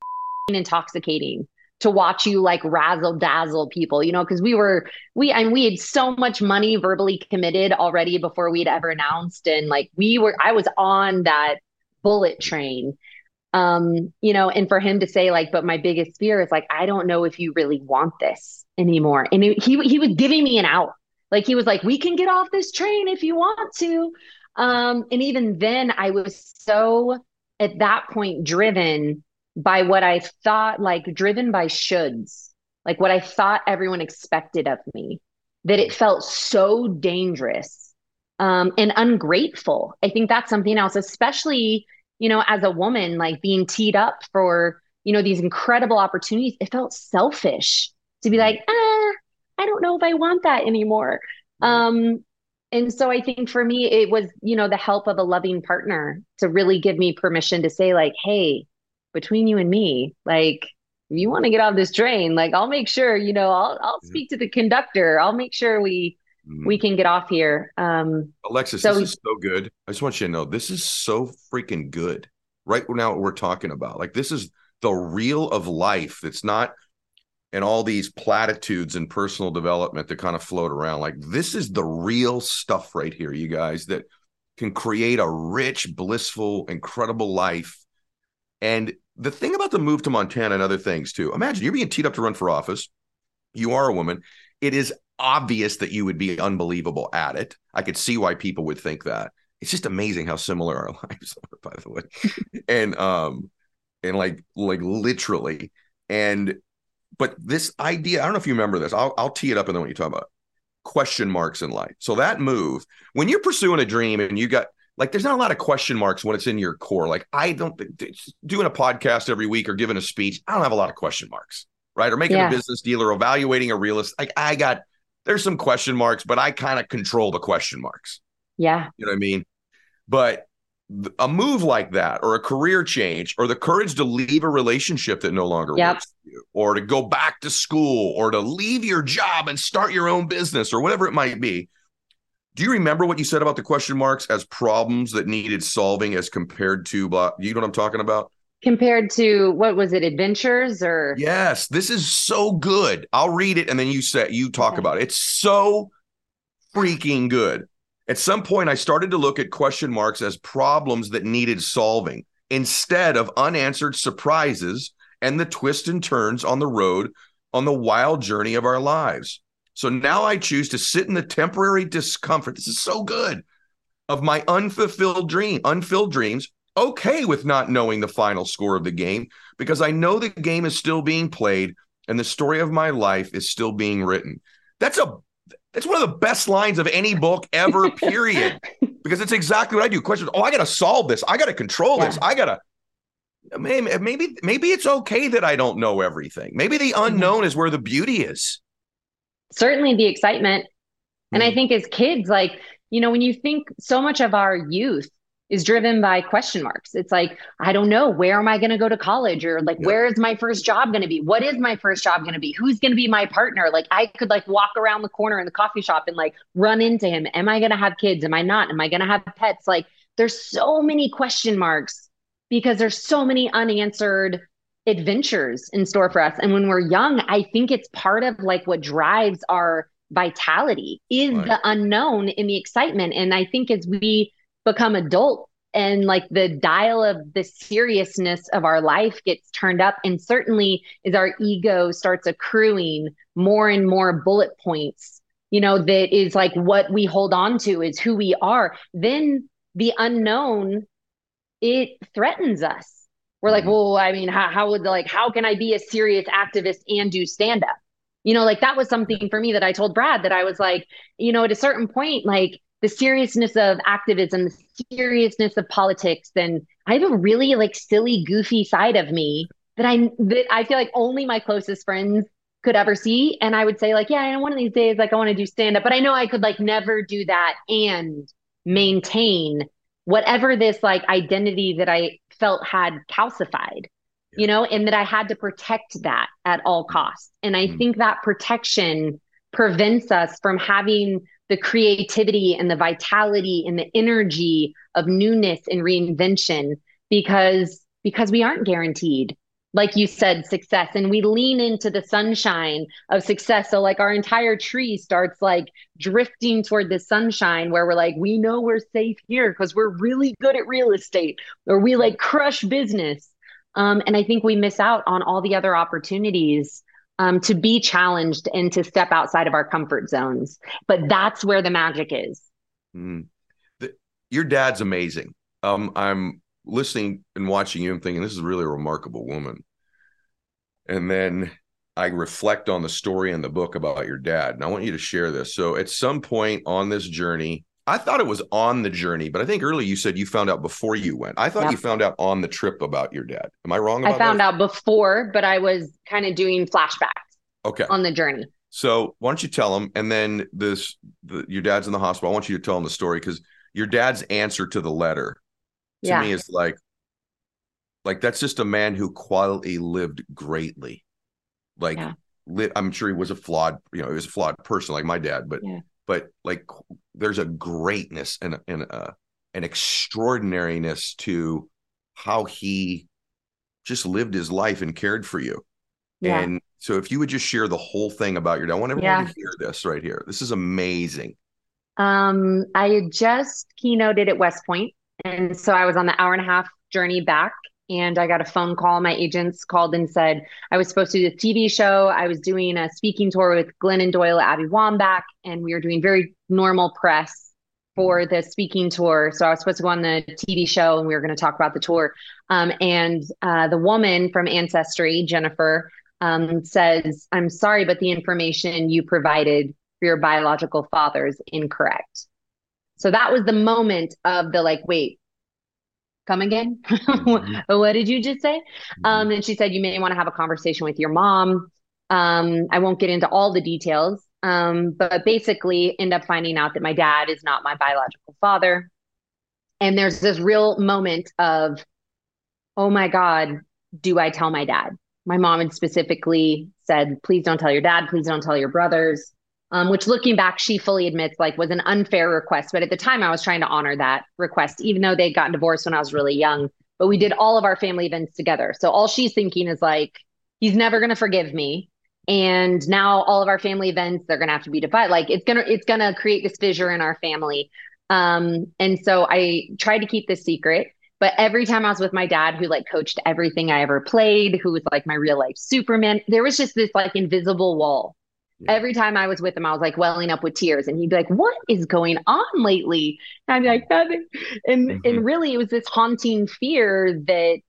intoxicating to watch you like razzle dazzle people, you know, because we were, we, and we had so much money verbally committed already before we'd ever announced. And like we were, I was on that bullet train. Um you know and for him to say like but my biggest fear is like i don't know if you really want this anymore. And he he was giving me an out. Like he was like we can get off this train if you want to. Um and even then i was so at that point driven by what i thought like driven by shoulds like what i thought everyone expected of me that it felt so dangerous um and ungrateful i think that's something else especially you know, as a woman, like being teed up for, you know, these incredible opportunities, it felt selfish to be mm. like, ah, I don't know if I want that anymore. Um, and so I think for me, it was, you know, the help of a loving partner to really give me permission to say, like, hey, between you and me, like, if you want to get off this train, like, I'll make sure, you know, I'll, I'll speak to the conductor. I'll make sure we, we mm. can get off here. Um, Alexis, so this is so good. I just want you to know this is so freaking good. Right now, what we're talking about, like this is the real of life. It's not and all these platitudes and personal development that kind of float around. Like this is the real stuff right here, you guys, that can create a rich, blissful, incredible life. And the thing about the move to Montana and other things too, imagine you're being teed up to run for office. You are a woman. It is obvious that you would be unbelievable at it. I could see why people would think that. It's just amazing how similar our <laughs> lives are, by the way. <laughs> and um and like like literally. And but this idea, I don't know if you remember this. I'll I'll tee it up and then when you talk about question marks in life. So that move, when you're pursuing a dream and you got like there's not a lot of question marks when it's in your core. Like I don't doing a podcast every week or giving a speech, I don't have a lot of question marks, right? Or making yeah. a business deal or evaluating a realist. Like I got there's some question marks, but I kind of control the question marks. Yeah. You know what I mean? But a move like that or a career change or the courage to leave a relationship that no longer yep. works for you or to go back to school or to leave your job and start your own business or whatever it might be. Do you remember what you said about the question marks as problems that needed solving as compared to blah, you know what I'm talking about? compared to what was it adventures or? Yes this is so good. I'll read it and then you say you talk okay. about it. It's so freaking good. At some point i started to look at question marks as problems that needed solving instead of unanswered surprises and the twists and turns on the road on the wild journey of our lives so now i choose to sit in the temporary discomfort this is so good of my unfulfilled dream unfilled dreams okay with not knowing the final score of the game because I know the game is still being played and the story of my life is still being written. That's a that's one of the best lines of any book ever, <laughs> period. because it's exactly what I do. Questions, oh, I gotta solve this, I gotta control yeah. this, I gotta maybe maybe maybe it's okay that I don't know everything. Maybe the mm-hmm. unknown mm-hmm. is where the beauty is. Certainly the excitement. Mm-hmm. And I mm-hmm. think as kids, like, you know, when you think so much of our youth is driven by question marks. It's like, I don't know, where am I going to go to college? Or like, where is my first job going to be? What is my first job going to be? Who's going to be my partner? Like, I could like walk around the corner in the coffee shop and like run into him. Am I going to have kids? Am I not? Am I going to have pets? Like, there's so many question marks because there's so many unanswered adventures in store for us. And when we're young, I think it's part of like what drives our vitality is right. the unknown and the excitement. And I think as we become adult and like the dial of the seriousness of our life gets turned up and certainly as our ego starts accruing more and more bullet points you know that is like what we hold on to is who we are then the unknown it threatens us we're like mm-hmm. well i mean how, how would like how can i be a serious activist and do stand up you know like that was something for me that i told brad that i was like you know at a certain point like the seriousness of activism, the seriousness of politics, then I have a really like silly, goofy side of me that I that I feel like only my closest friends could ever see. And I would say, like, yeah, I know one of these days, like I want to do stand up, but I know I could like never do that and maintain whatever this like identity that I felt had calcified, you know, and that I had to protect that at all costs. And I mm. think that protection prevents us from having the creativity and the vitality and the energy of newness and reinvention because because we aren't guaranteed like you said success and we lean into the sunshine of success so like our entire tree starts like drifting toward the sunshine where we're like we know we're safe here because we're really good at real estate or we like crush business um, and i think we miss out on all the other opportunities um, to be challenged and to step outside of our comfort zones. But that's where the magic is. Mm. The, your dad's amazing. Um, I'm listening and watching you and thinking, this is really a remarkable woman. And then I reflect on the story in the book about your dad. And I want you to share this. So, at some point on this journey, I thought it was on the journey, but I think earlier you said you found out before you went. I thought yep. you found out on the trip about your dad. Am I wrong? I found that? out before, but I was kind of doing flashbacks. Okay. On the journey. So why don't you tell him? And then this, the, your dad's in the hospital. I want you to tell him the story because your dad's answer to the letter to yeah. me is like, like that's just a man who quietly lived greatly. Like, yeah. li- I'm sure he was a flawed, you know, he was a flawed person like my dad, but yeah but like there's a greatness and, and a, an extraordinariness to how he just lived his life and cared for you. Yeah. And so if you would just share the whole thing about your dad, I want everyone to hear this right here. This is amazing. Um, I had just keynoted at West Point, and so I was on the hour and a half journey back and I got a phone call. My agents called and said I was supposed to do a TV show. I was doing a speaking tour with Glennon Doyle, Abby Wambach, and we were doing very normal press for the speaking tour. So I was supposed to go on the TV show, and we were going to talk about the tour. Um, and uh, the woman from Ancestry, Jennifer, um, says, "I'm sorry, but the information you provided for your biological father is incorrect." So that was the moment of the like, wait, come again? <laughs> Mm-hmm. what did you just say? Mm-hmm. um, and she said you may want to have a conversation with your mom. Um, i won't get into all the details um, but basically end up finding out that my dad is not my biological father. And there's this real moment of oh my god do i tell my dad? My mom had specifically said please don't tell your dad. Please don't tell your brothers um, which looking back, she fully admits like was an unfair request. But at the time, I was trying to honor that request, even though they'd gotten divorced when I was really young. But we did all of our family events together. So all she's thinking is like, he's never going to forgive me. And now all of our family events, they're going to have to be divided. Like it's going to, it's going to create this fissure in our family. Um, and so I tried to keep this secret. But every time I was with my dad, who like coached everything I ever played, who was like my real life Superman, there was just this like invisible wall Yeah. Every time I was with him, I was like welling up with tears, and he'd be like, "What is going on lately?" And I'd be like, "Nothing." And mm-hmm. and really, it was this haunting fear that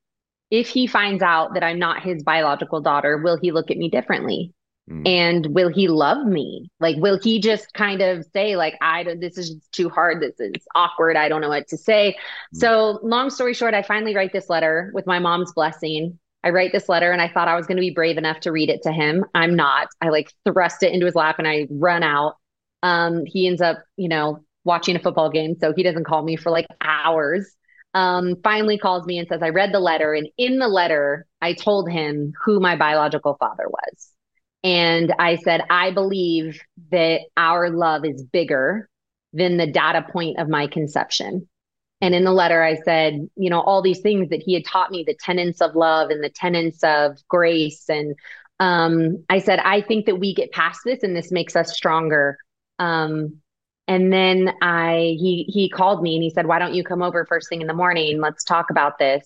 if he finds out that I'm not his biological daughter, will he look at me differently? Mm. And will he love me? Like, will he just kind of say, like, I don't, this is too hard. This is awkward. I don't know what to say. Mm. So, long story short, I finally write this letter with my mom's blessing. I write this letter and I thought I was going to be brave enough to read it to him. I'm not. I like thrust it into his lap and I run out. Um, he ends up, you know, watching a football game. So he doesn't call me for like hours. Um, finally calls me and says, I read the letter. And in the letter, I told him who my biological father was. And I said, I believe that our love is bigger than the data point of my conception. And in the letter, I said, you know, all these things that he had taught me the tenets of love and the tenets of grace. And um, I said, I think that we get past this and this makes us stronger. Um, and then I he he called me and he said, "Why don't you come over first thing in the morning? Let's talk about this."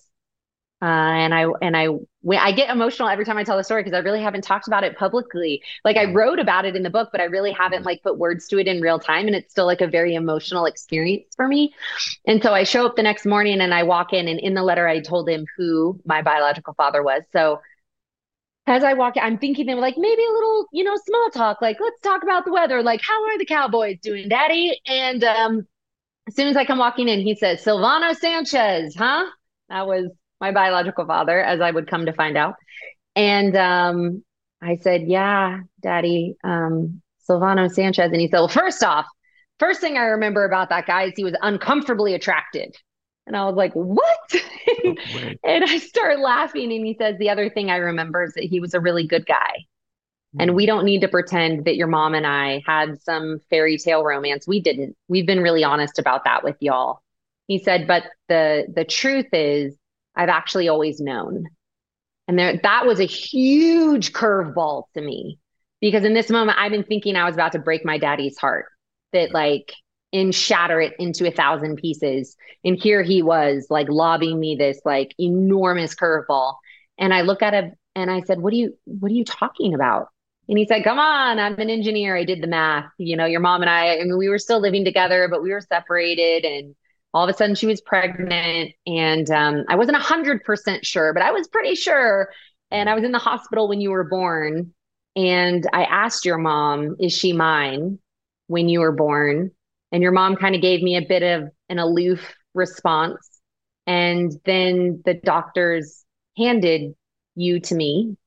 Uh, and I and I I get emotional every time I tell the story because I really haven't talked about it publicly. Like I wrote about it in the book, but I really haven't like put words to it in real time, and it's still like a very emotional experience for me. And so I show up the next morning and I walk in, and in the letter I told him who my biological father was. So as I walk I'm thinking they were like maybe a little, you know, small talk, like let's talk about the weather, like how are the Cowboys doing, Daddy? And um, as soon as I come walking in, he says, Silvano Sanchez, huh? That was my biological father, as I would come to find out. And um, I said, Yeah, daddy, um, Silvano Sanchez. And he said, Well, first off, first thing I remember about that guy is he was uncomfortably attracted. And I was like, What? <laughs> and I start laughing. And he says, The other thing I remember is that he was a really good guy. And hmm. we don't need to pretend that your mom and I had some fairy tale romance. We didn't. We've been really honest about that with y'all. He said, but the the truth is I've actually always known. And there, that was a huge curveball to me because in this moment, I've been thinking I was about to break my daddy's heart, that like, and shatter it into a thousand pieces. And here he was, like, lobbing me this like enormous curveball. And I look at him and I said, "What are you? What are you talking about?" And he said, "Come on, I'm an engineer. I did the math. You know, your mom and I. I mean, we were still living together, but we were separated, and all of a sudden she was pregnant and um, i wasn't 100% sure but i was pretty sure. And i was in the hospital when you were born. And i asked your mom is she mine when you were born? And your mom kind of gave me a bit of an aloof response. And then the doctors handed you to me.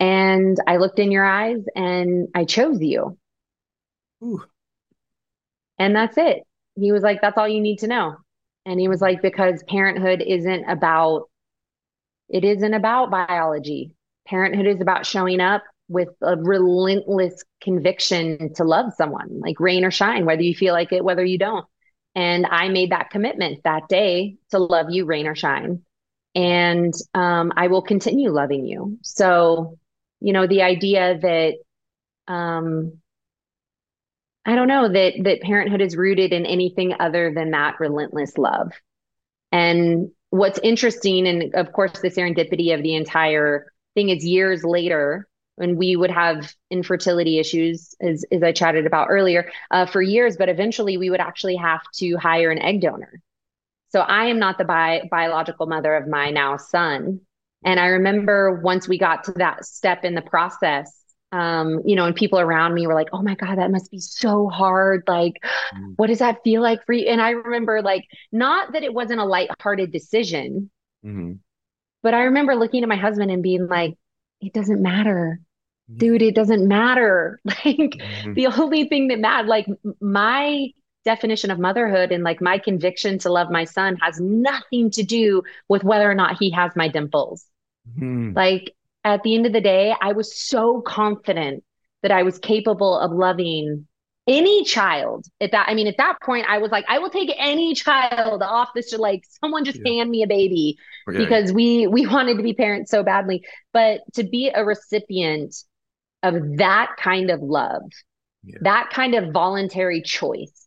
And i looked in your eyes and i chose you. Ooh. and that's it he was like, that's all you need to know. And he was like, because parenthood isn't about, it isn't about biology. Parenthood is about showing up with a relentless conviction to love someone, like rain or shine, whether you feel like it, whether you don't. And I made that commitment that day to love you, rain or shine. And um, I will continue loving you. So, you know, the idea that um, I don't know that that parenthood is rooted in anything other than that relentless love. And what's interesting, and of course, the serendipity of the entire thing is years later when we would have infertility issues, as, as I chatted about earlier, uh, for years, but eventually we would actually have to hire an egg donor. So I am not the bi- biological mother of my now son. And I remember once we got to that step in the process, um, you know, and people around me were like, "Oh my god, that must be so hard. Like, mm. what does that feel like for you?" And I remember, like, not that it wasn't a light-hearted decision, mm-hmm. but I remember looking at my husband and being like, "It doesn't matter, mm-hmm. dude. It doesn't matter. <laughs> Like, mm-hmm. the only thing that mattered, like, my." definition of motherhood and like my conviction to love my son has nothing to do with whether or not he has my dimples. Mm-hmm. Like at the end of the day, I was so confident that I was capable of loving any child at that. I mean, at that point, I was like, I will take any child off this like someone just yeah. hand me a baby okay. because we we wanted to be parents so badly. But to be a recipient of that kind of love, yeah. that kind of voluntary choice,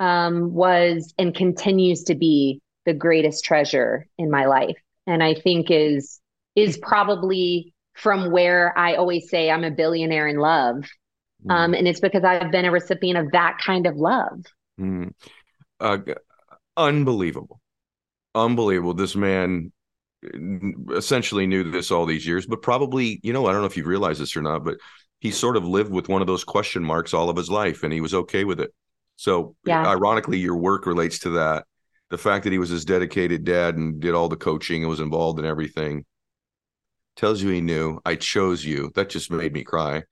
um, was and continues to be the greatest treasure in my life, and I think is is probably from where I always say I'm a billionaire in love. Mm. Um, and it's because I've been a recipient of that kind of love. Mm. Uh, unbelievable. Unbelievable. This man essentially knew this all these years, but probably, you know, I don't know if you realize this or not, but he sort of lived with one of those question marks all of his life and he was okay with it. So, yeah. ironically, your work relates to that. The fact that he was his dedicated dad and did all the coaching and was involved in everything tells you he knew. I chose you. That just made me cry.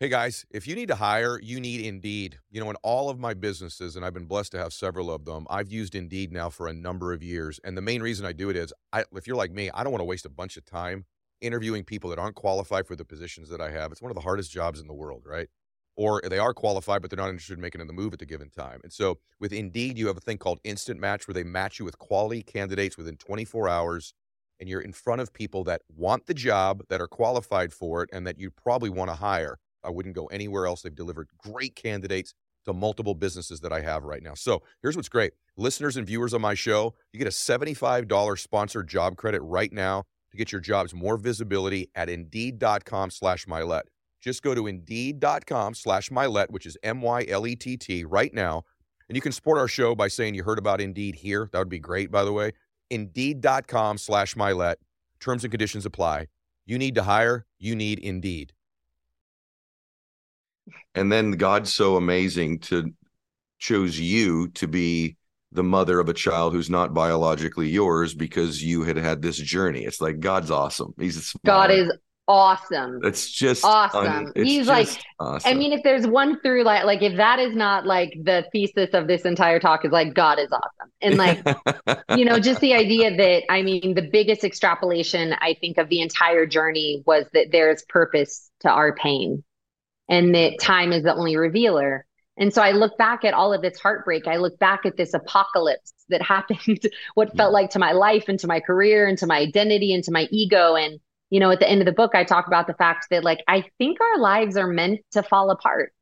Hey guys, if you need to hire, you need Indeed. You know, in all of my businesses, and I've been blessed to have several of them, I've used Indeed now for a number of years. And the main reason I do it is, I, if you're like me, I don't want to waste a bunch of time interviewing people that aren't qualified for the positions that I have. It's one of the hardest jobs in the world, right? Or they are qualified, but they're not interested in making the move at the given time. And so with Indeed, you have a thing called Instant Match where they match you with quality candidates within 24 hours. And you're in front of people that want the job, that are qualified for it, and that you probably want to hire. I wouldn't go anywhere else. They've delivered great candidates to multiple businesses that I have right now. So here's what's great listeners and viewers on my show, you get a $75 sponsored job credit right now to get your jobs more visibility at indeed.com slash Mylett. Just go to indeed.com slash Mylett, which is M Y L E T T, right now. And you can support our show by saying you heard about Indeed here. That would be great, by the way. Indeed.com slash Mylett. Terms and conditions apply. You need to hire, you need Indeed and then God's so amazing to chose you to be the mother of a child who's not biologically yours because you had had this journey. It's like God's awesome. He's smart. God is awesome. It's just awesome. He's like, awesome. I mean, if there's one through like, like if that is not like the thesis of this entire talk is like God is awesome, and <laughs> like, you know, just the idea that I mean, the biggest extrapolation I think of the entire journey was that there's purpose to our pain and that time is the only revealer. And so I look back at all of this heartbreak. I look back at this apocalypse that <laughs> happened, what felt like to my life and to my career and to my identity and to my ego. And, you know, at the end of the book, I talk about the fact that, like, I think our lives are meant to fall apart,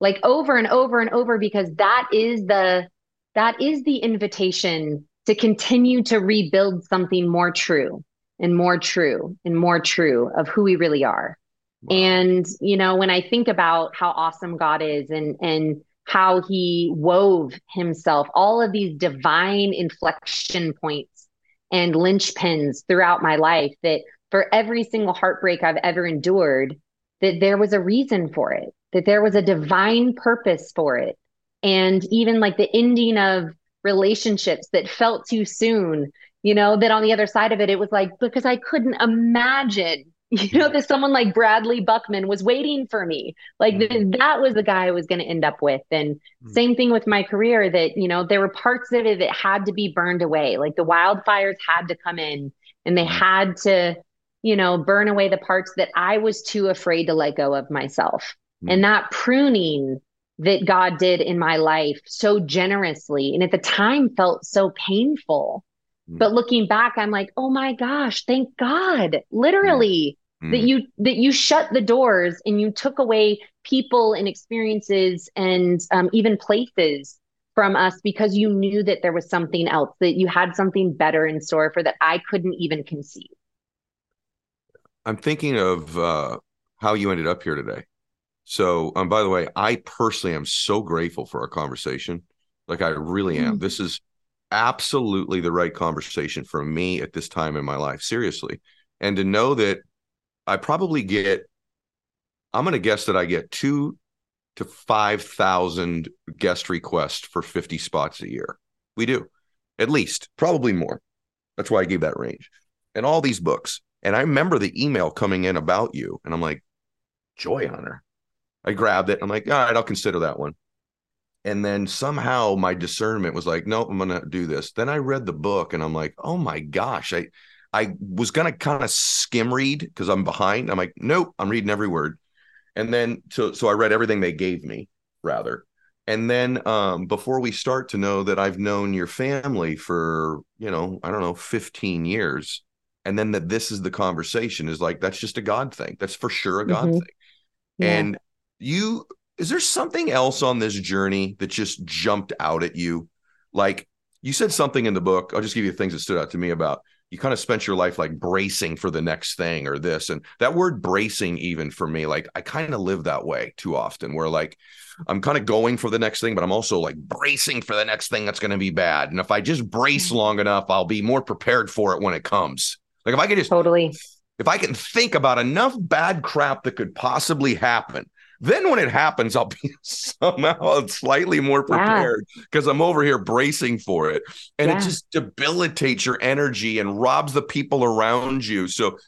like over and over and over, because that is the, that is the invitation to continue to rebuild something more true and more true and more true of who we really are. Wow. And, you know, when I think about how awesome God is and, and, how he wove himself all of these divine inflection points and linchpins throughout my life that for every single heartbreak I've ever endured, that there was a reason for it, that there was a divine purpose for it. And even like the ending of relationships that felt too soon, you know, that on the other side of it, it was like, because I couldn't imagine <laughs> you know that someone like bradley buckman was waiting for me like mm-hmm. th- that was the guy i was going to end up with and mm-hmm. same thing with my career that you know there were parts of it that had to be burned away like the wildfires had to come in and they mm-hmm. had to you know burn away the parts that i was too afraid to let go of myself mm-hmm. and that pruning that god did in my life so generously and at the time felt so painful mm. but looking back i'm like oh my gosh thank god literally mm. that you that you shut the doors and you took away people and experiences and um, even places from us because you knew that there was something else that you had something better in store for that i couldn't even conceive i'm thinking of uh, how you ended up here today so um, by the way i personally am so grateful for our conversation like i really am mm. this is absolutely the right conversation for me at this time in my life seriously and to know that I probably get, I'm going to guess that I get two to 5,000 guest requests for 50 spots a year. We do, at least, probably more. That's why I gave that range. And all these books. And I remember the email coming in about you. And I'm like, Joy Hunter. I grabbed it. I'm like, all right, I'll consider that one. And then somehow my discernment was like, nope, I'm going to do this. Then I read the book and I'm like, oh my gosh, I, I was gonna kind of skim read because I'm behind. I'm like, nope, I'm reading every word. And then so so I read everything they gave me, rather. And then um, before we start to know that I've known your family for, you know, I don't know, 15 years. And then that this is the conversation is like, that's just a God thing. That's for sure a God mm-hmm. thing. Yeah. And you, is there something else on this journey that just jumped out at you? Like you said something in the book. I'll just give you things that stood out to me about you kind of spent your life like bracing for the next thing or this and that word bracing even for me like i kind of live that way too often where like i'm kind of going for the next thing but i'm also like bracing for the next thing that's going to be bad and if i just brace long enough i'll be more prepared for it when it comes like if i could just totally if i can think about enough bad crap that could possibly happen then when it happens, I'll be <laughs> somehow slightly more prepared because yeah. I'm over here bracing for it. And yeah. it just debilitates your energy and robs the people around you. So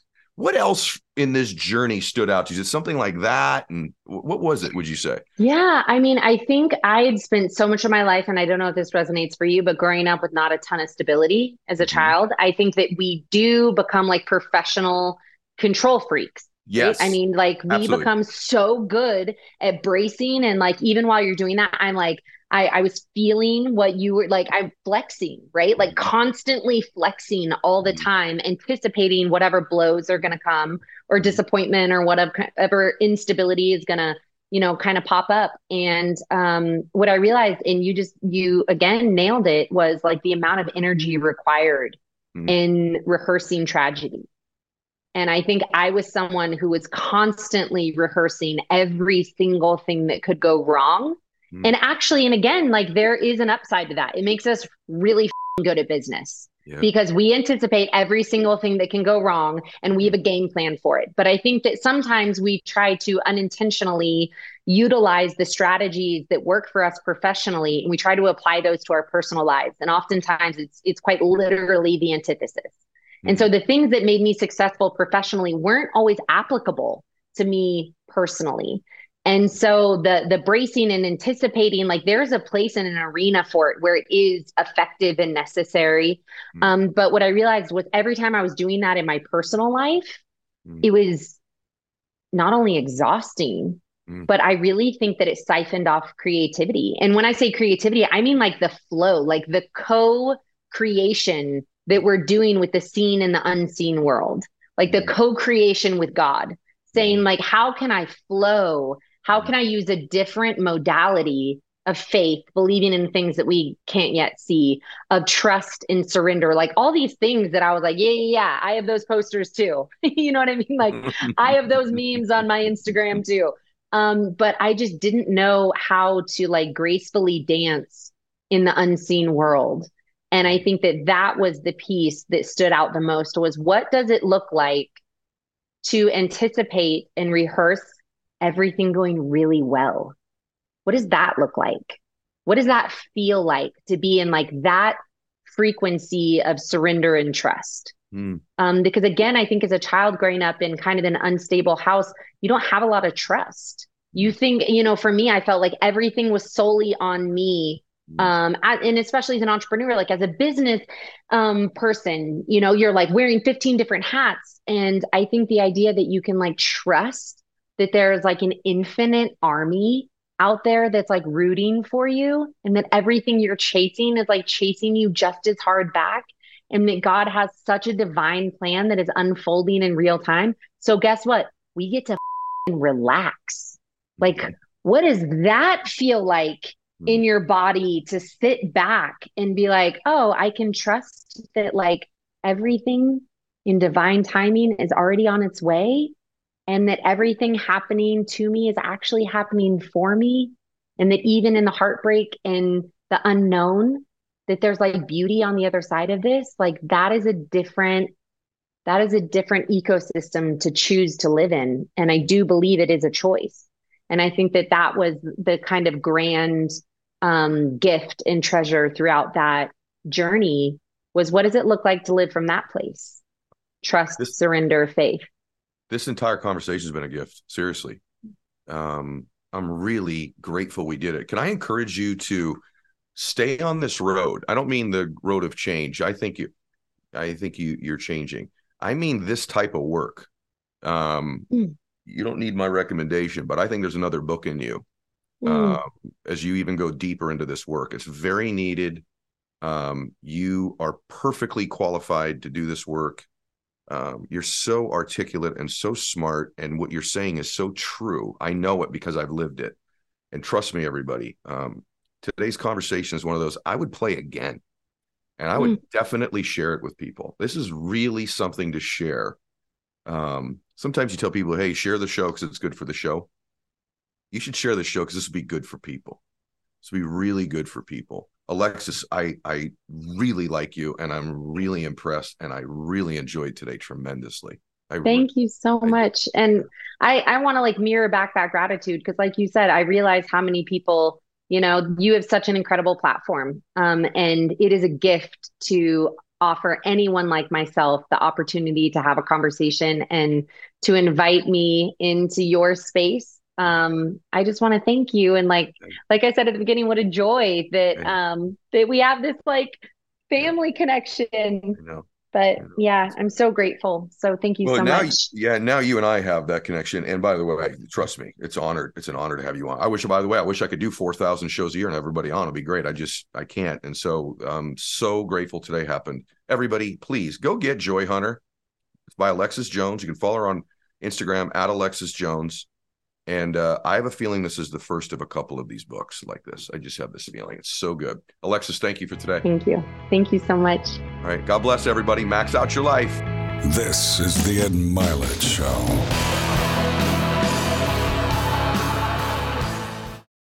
what else in this journey stood out to you? Is it something like that? And what was it, would you say? Yeah. I mean, I think I had spent so much of my life, and I don't know if this resonates for you, but growing up with not a ton of stability as a mm-hmm. child, I think that we do become like professional control freaks. Yes. Right? I mean, like we Absolutely. become so good at bracing. And like, even while you're doing that, I'm like, I, I was feeling what you were like, I'm flexing, right? Like mm-hmm. constantly flexing all the mm-hmm. time, anticipating whatever blows are going to come or mm-hmm. disappointment or whatever instability is going to, you know, kind of pop up. And um, what I realized, and you just, you again nailed it, was like the amount of energy required mm-hmm. in rehearsing tragedy and I think I was someone who was constantly rehearsing every single thing that could go wrong. Mm. And actually, and again, like there is an upside to that. It makes us really good at business yeah. because we anticipate every single thing that can go wrong and we have a game plan for it. But I think that sometimes we try to unintentionally utilize the strategies that work for us professionally and we try to apply those to our personal lives. And oftentimes it's it's quite literally the antithesis. And so the things that made me successful professionally weren't always applicable to me personally. And so the the bracing and anticipating, like there's a place in an arena for it where it is effective and necessary. Mm. Um, but what I realized was every time I was doing that in my personal life, mm. it was not only exhausting, mm. but I really think that it siphoned off creativity. And when I say creativity, I mean like the flow, like the co-creation that we're doing with the seen and the unseen world, like the mm. co creation with God, saying, mm. like, how can I flow? How can I use a different modality of faith, believing in things that we can't yet see, of trust and surrender, like all these things that I was like, yeah, yeah, yeah, I have those posters too. <laughs> you know what I mean? Like <laughs> I have those memes on my Instagram too. Um, but I just didn't know how to like gracefully dance in the unseen world. And I think that that was the piece that stood out the most was what does it look like to anticipate and rehearse everything going really well? What does that look like? What does that feel like to be in like that frequency of surrender and trust? Mm. Um, because again, I think as a child growing up in kind of an unstable house, you don't have a lot of trust. You hmm. think, you know, for me, I felt like everything was solely on me Mm. um and especially as an entrepreneur like as a business um person you know you're like wearing 15 different hats and i think the idea that you can like trust that there's like an infinite army out there that's like rooting for you and that everything you're chasing is like chasing you just as hard back and that god has such a divine plan that is unfolding in real time. So guess what? We get to relax. Like what does that feel like in mm. your body to sit back and be like, oh, I can trust that like everything in divine timing is already on its way and that everything happening to me is actually happening for me and that even in the heartbreak and the unknown that there's like beauty on the other side of this like that is a different that is a different ecosystem to choose to live in and i do believe it is a choice and i think that that was the kind of grand um, gift and treasure throughout that journey was what does it look like to live from that place? Trust, this, surrender, faith. This entire conversation has been a gift. Seriously. Um, I'm really grateful we did it. Can I encourage you to stay on this road? I don't mean the road of change. I think you I think you you're changing. I mean this type of work. Um, mm. you don't need my recommendation, but I think there's another book in you mm. uh, as you even go deeper into this work. It's very needed. Um, you are perfectly qualified to do this work. Um, you're so articulate and so smart, and what you're saying is so true. I know it because I've lived it. And trust me, everybody, um, today's conversation is one of those I would play again. and I would mm. definitely share it with people. This is really something to share. Um, sometimes you tell people, "Hey, share the show because it's good for the show." You should share the show because this would be good for people. This would be really good for people. Alexis, I I really like you, and I'm really impressed, and I really enjoyed today tremendously. I Thank you so I, much, and I I want to like mirror back that gratitude because, like you said, I realize how many people you know you have such an incredible platform, um, and it is a gift to offer anyone like myself the opportunity to have a conversation and to invite me into your space um, I just want to thank you. And like, like I said at the beginning, what a joy that, um, that we have this like family connection. But yeah, I'm so grateful. So thank you well, so now, much. Yeah, now you and I have that connection. And by the way, trust me, it's honored. It's an honor to have you on. I wish, by the way, I wish I could do four thousand shows a year and everybody on. It'd be great. I just I can't. And so I'm so grateful today happened. Everybody, please go get Joy Hunter. It's by Alexis Jones. You can follow her on Instagram at Alexis Jones. And uh, I have a feeling this is the first of a couple of these books like this. I just have this feeling. It's so good. Alexis, thank you for today. Thank you. Thank you so much. All right. God bless everybody. Max out your life. This is the Ed Mylett Show.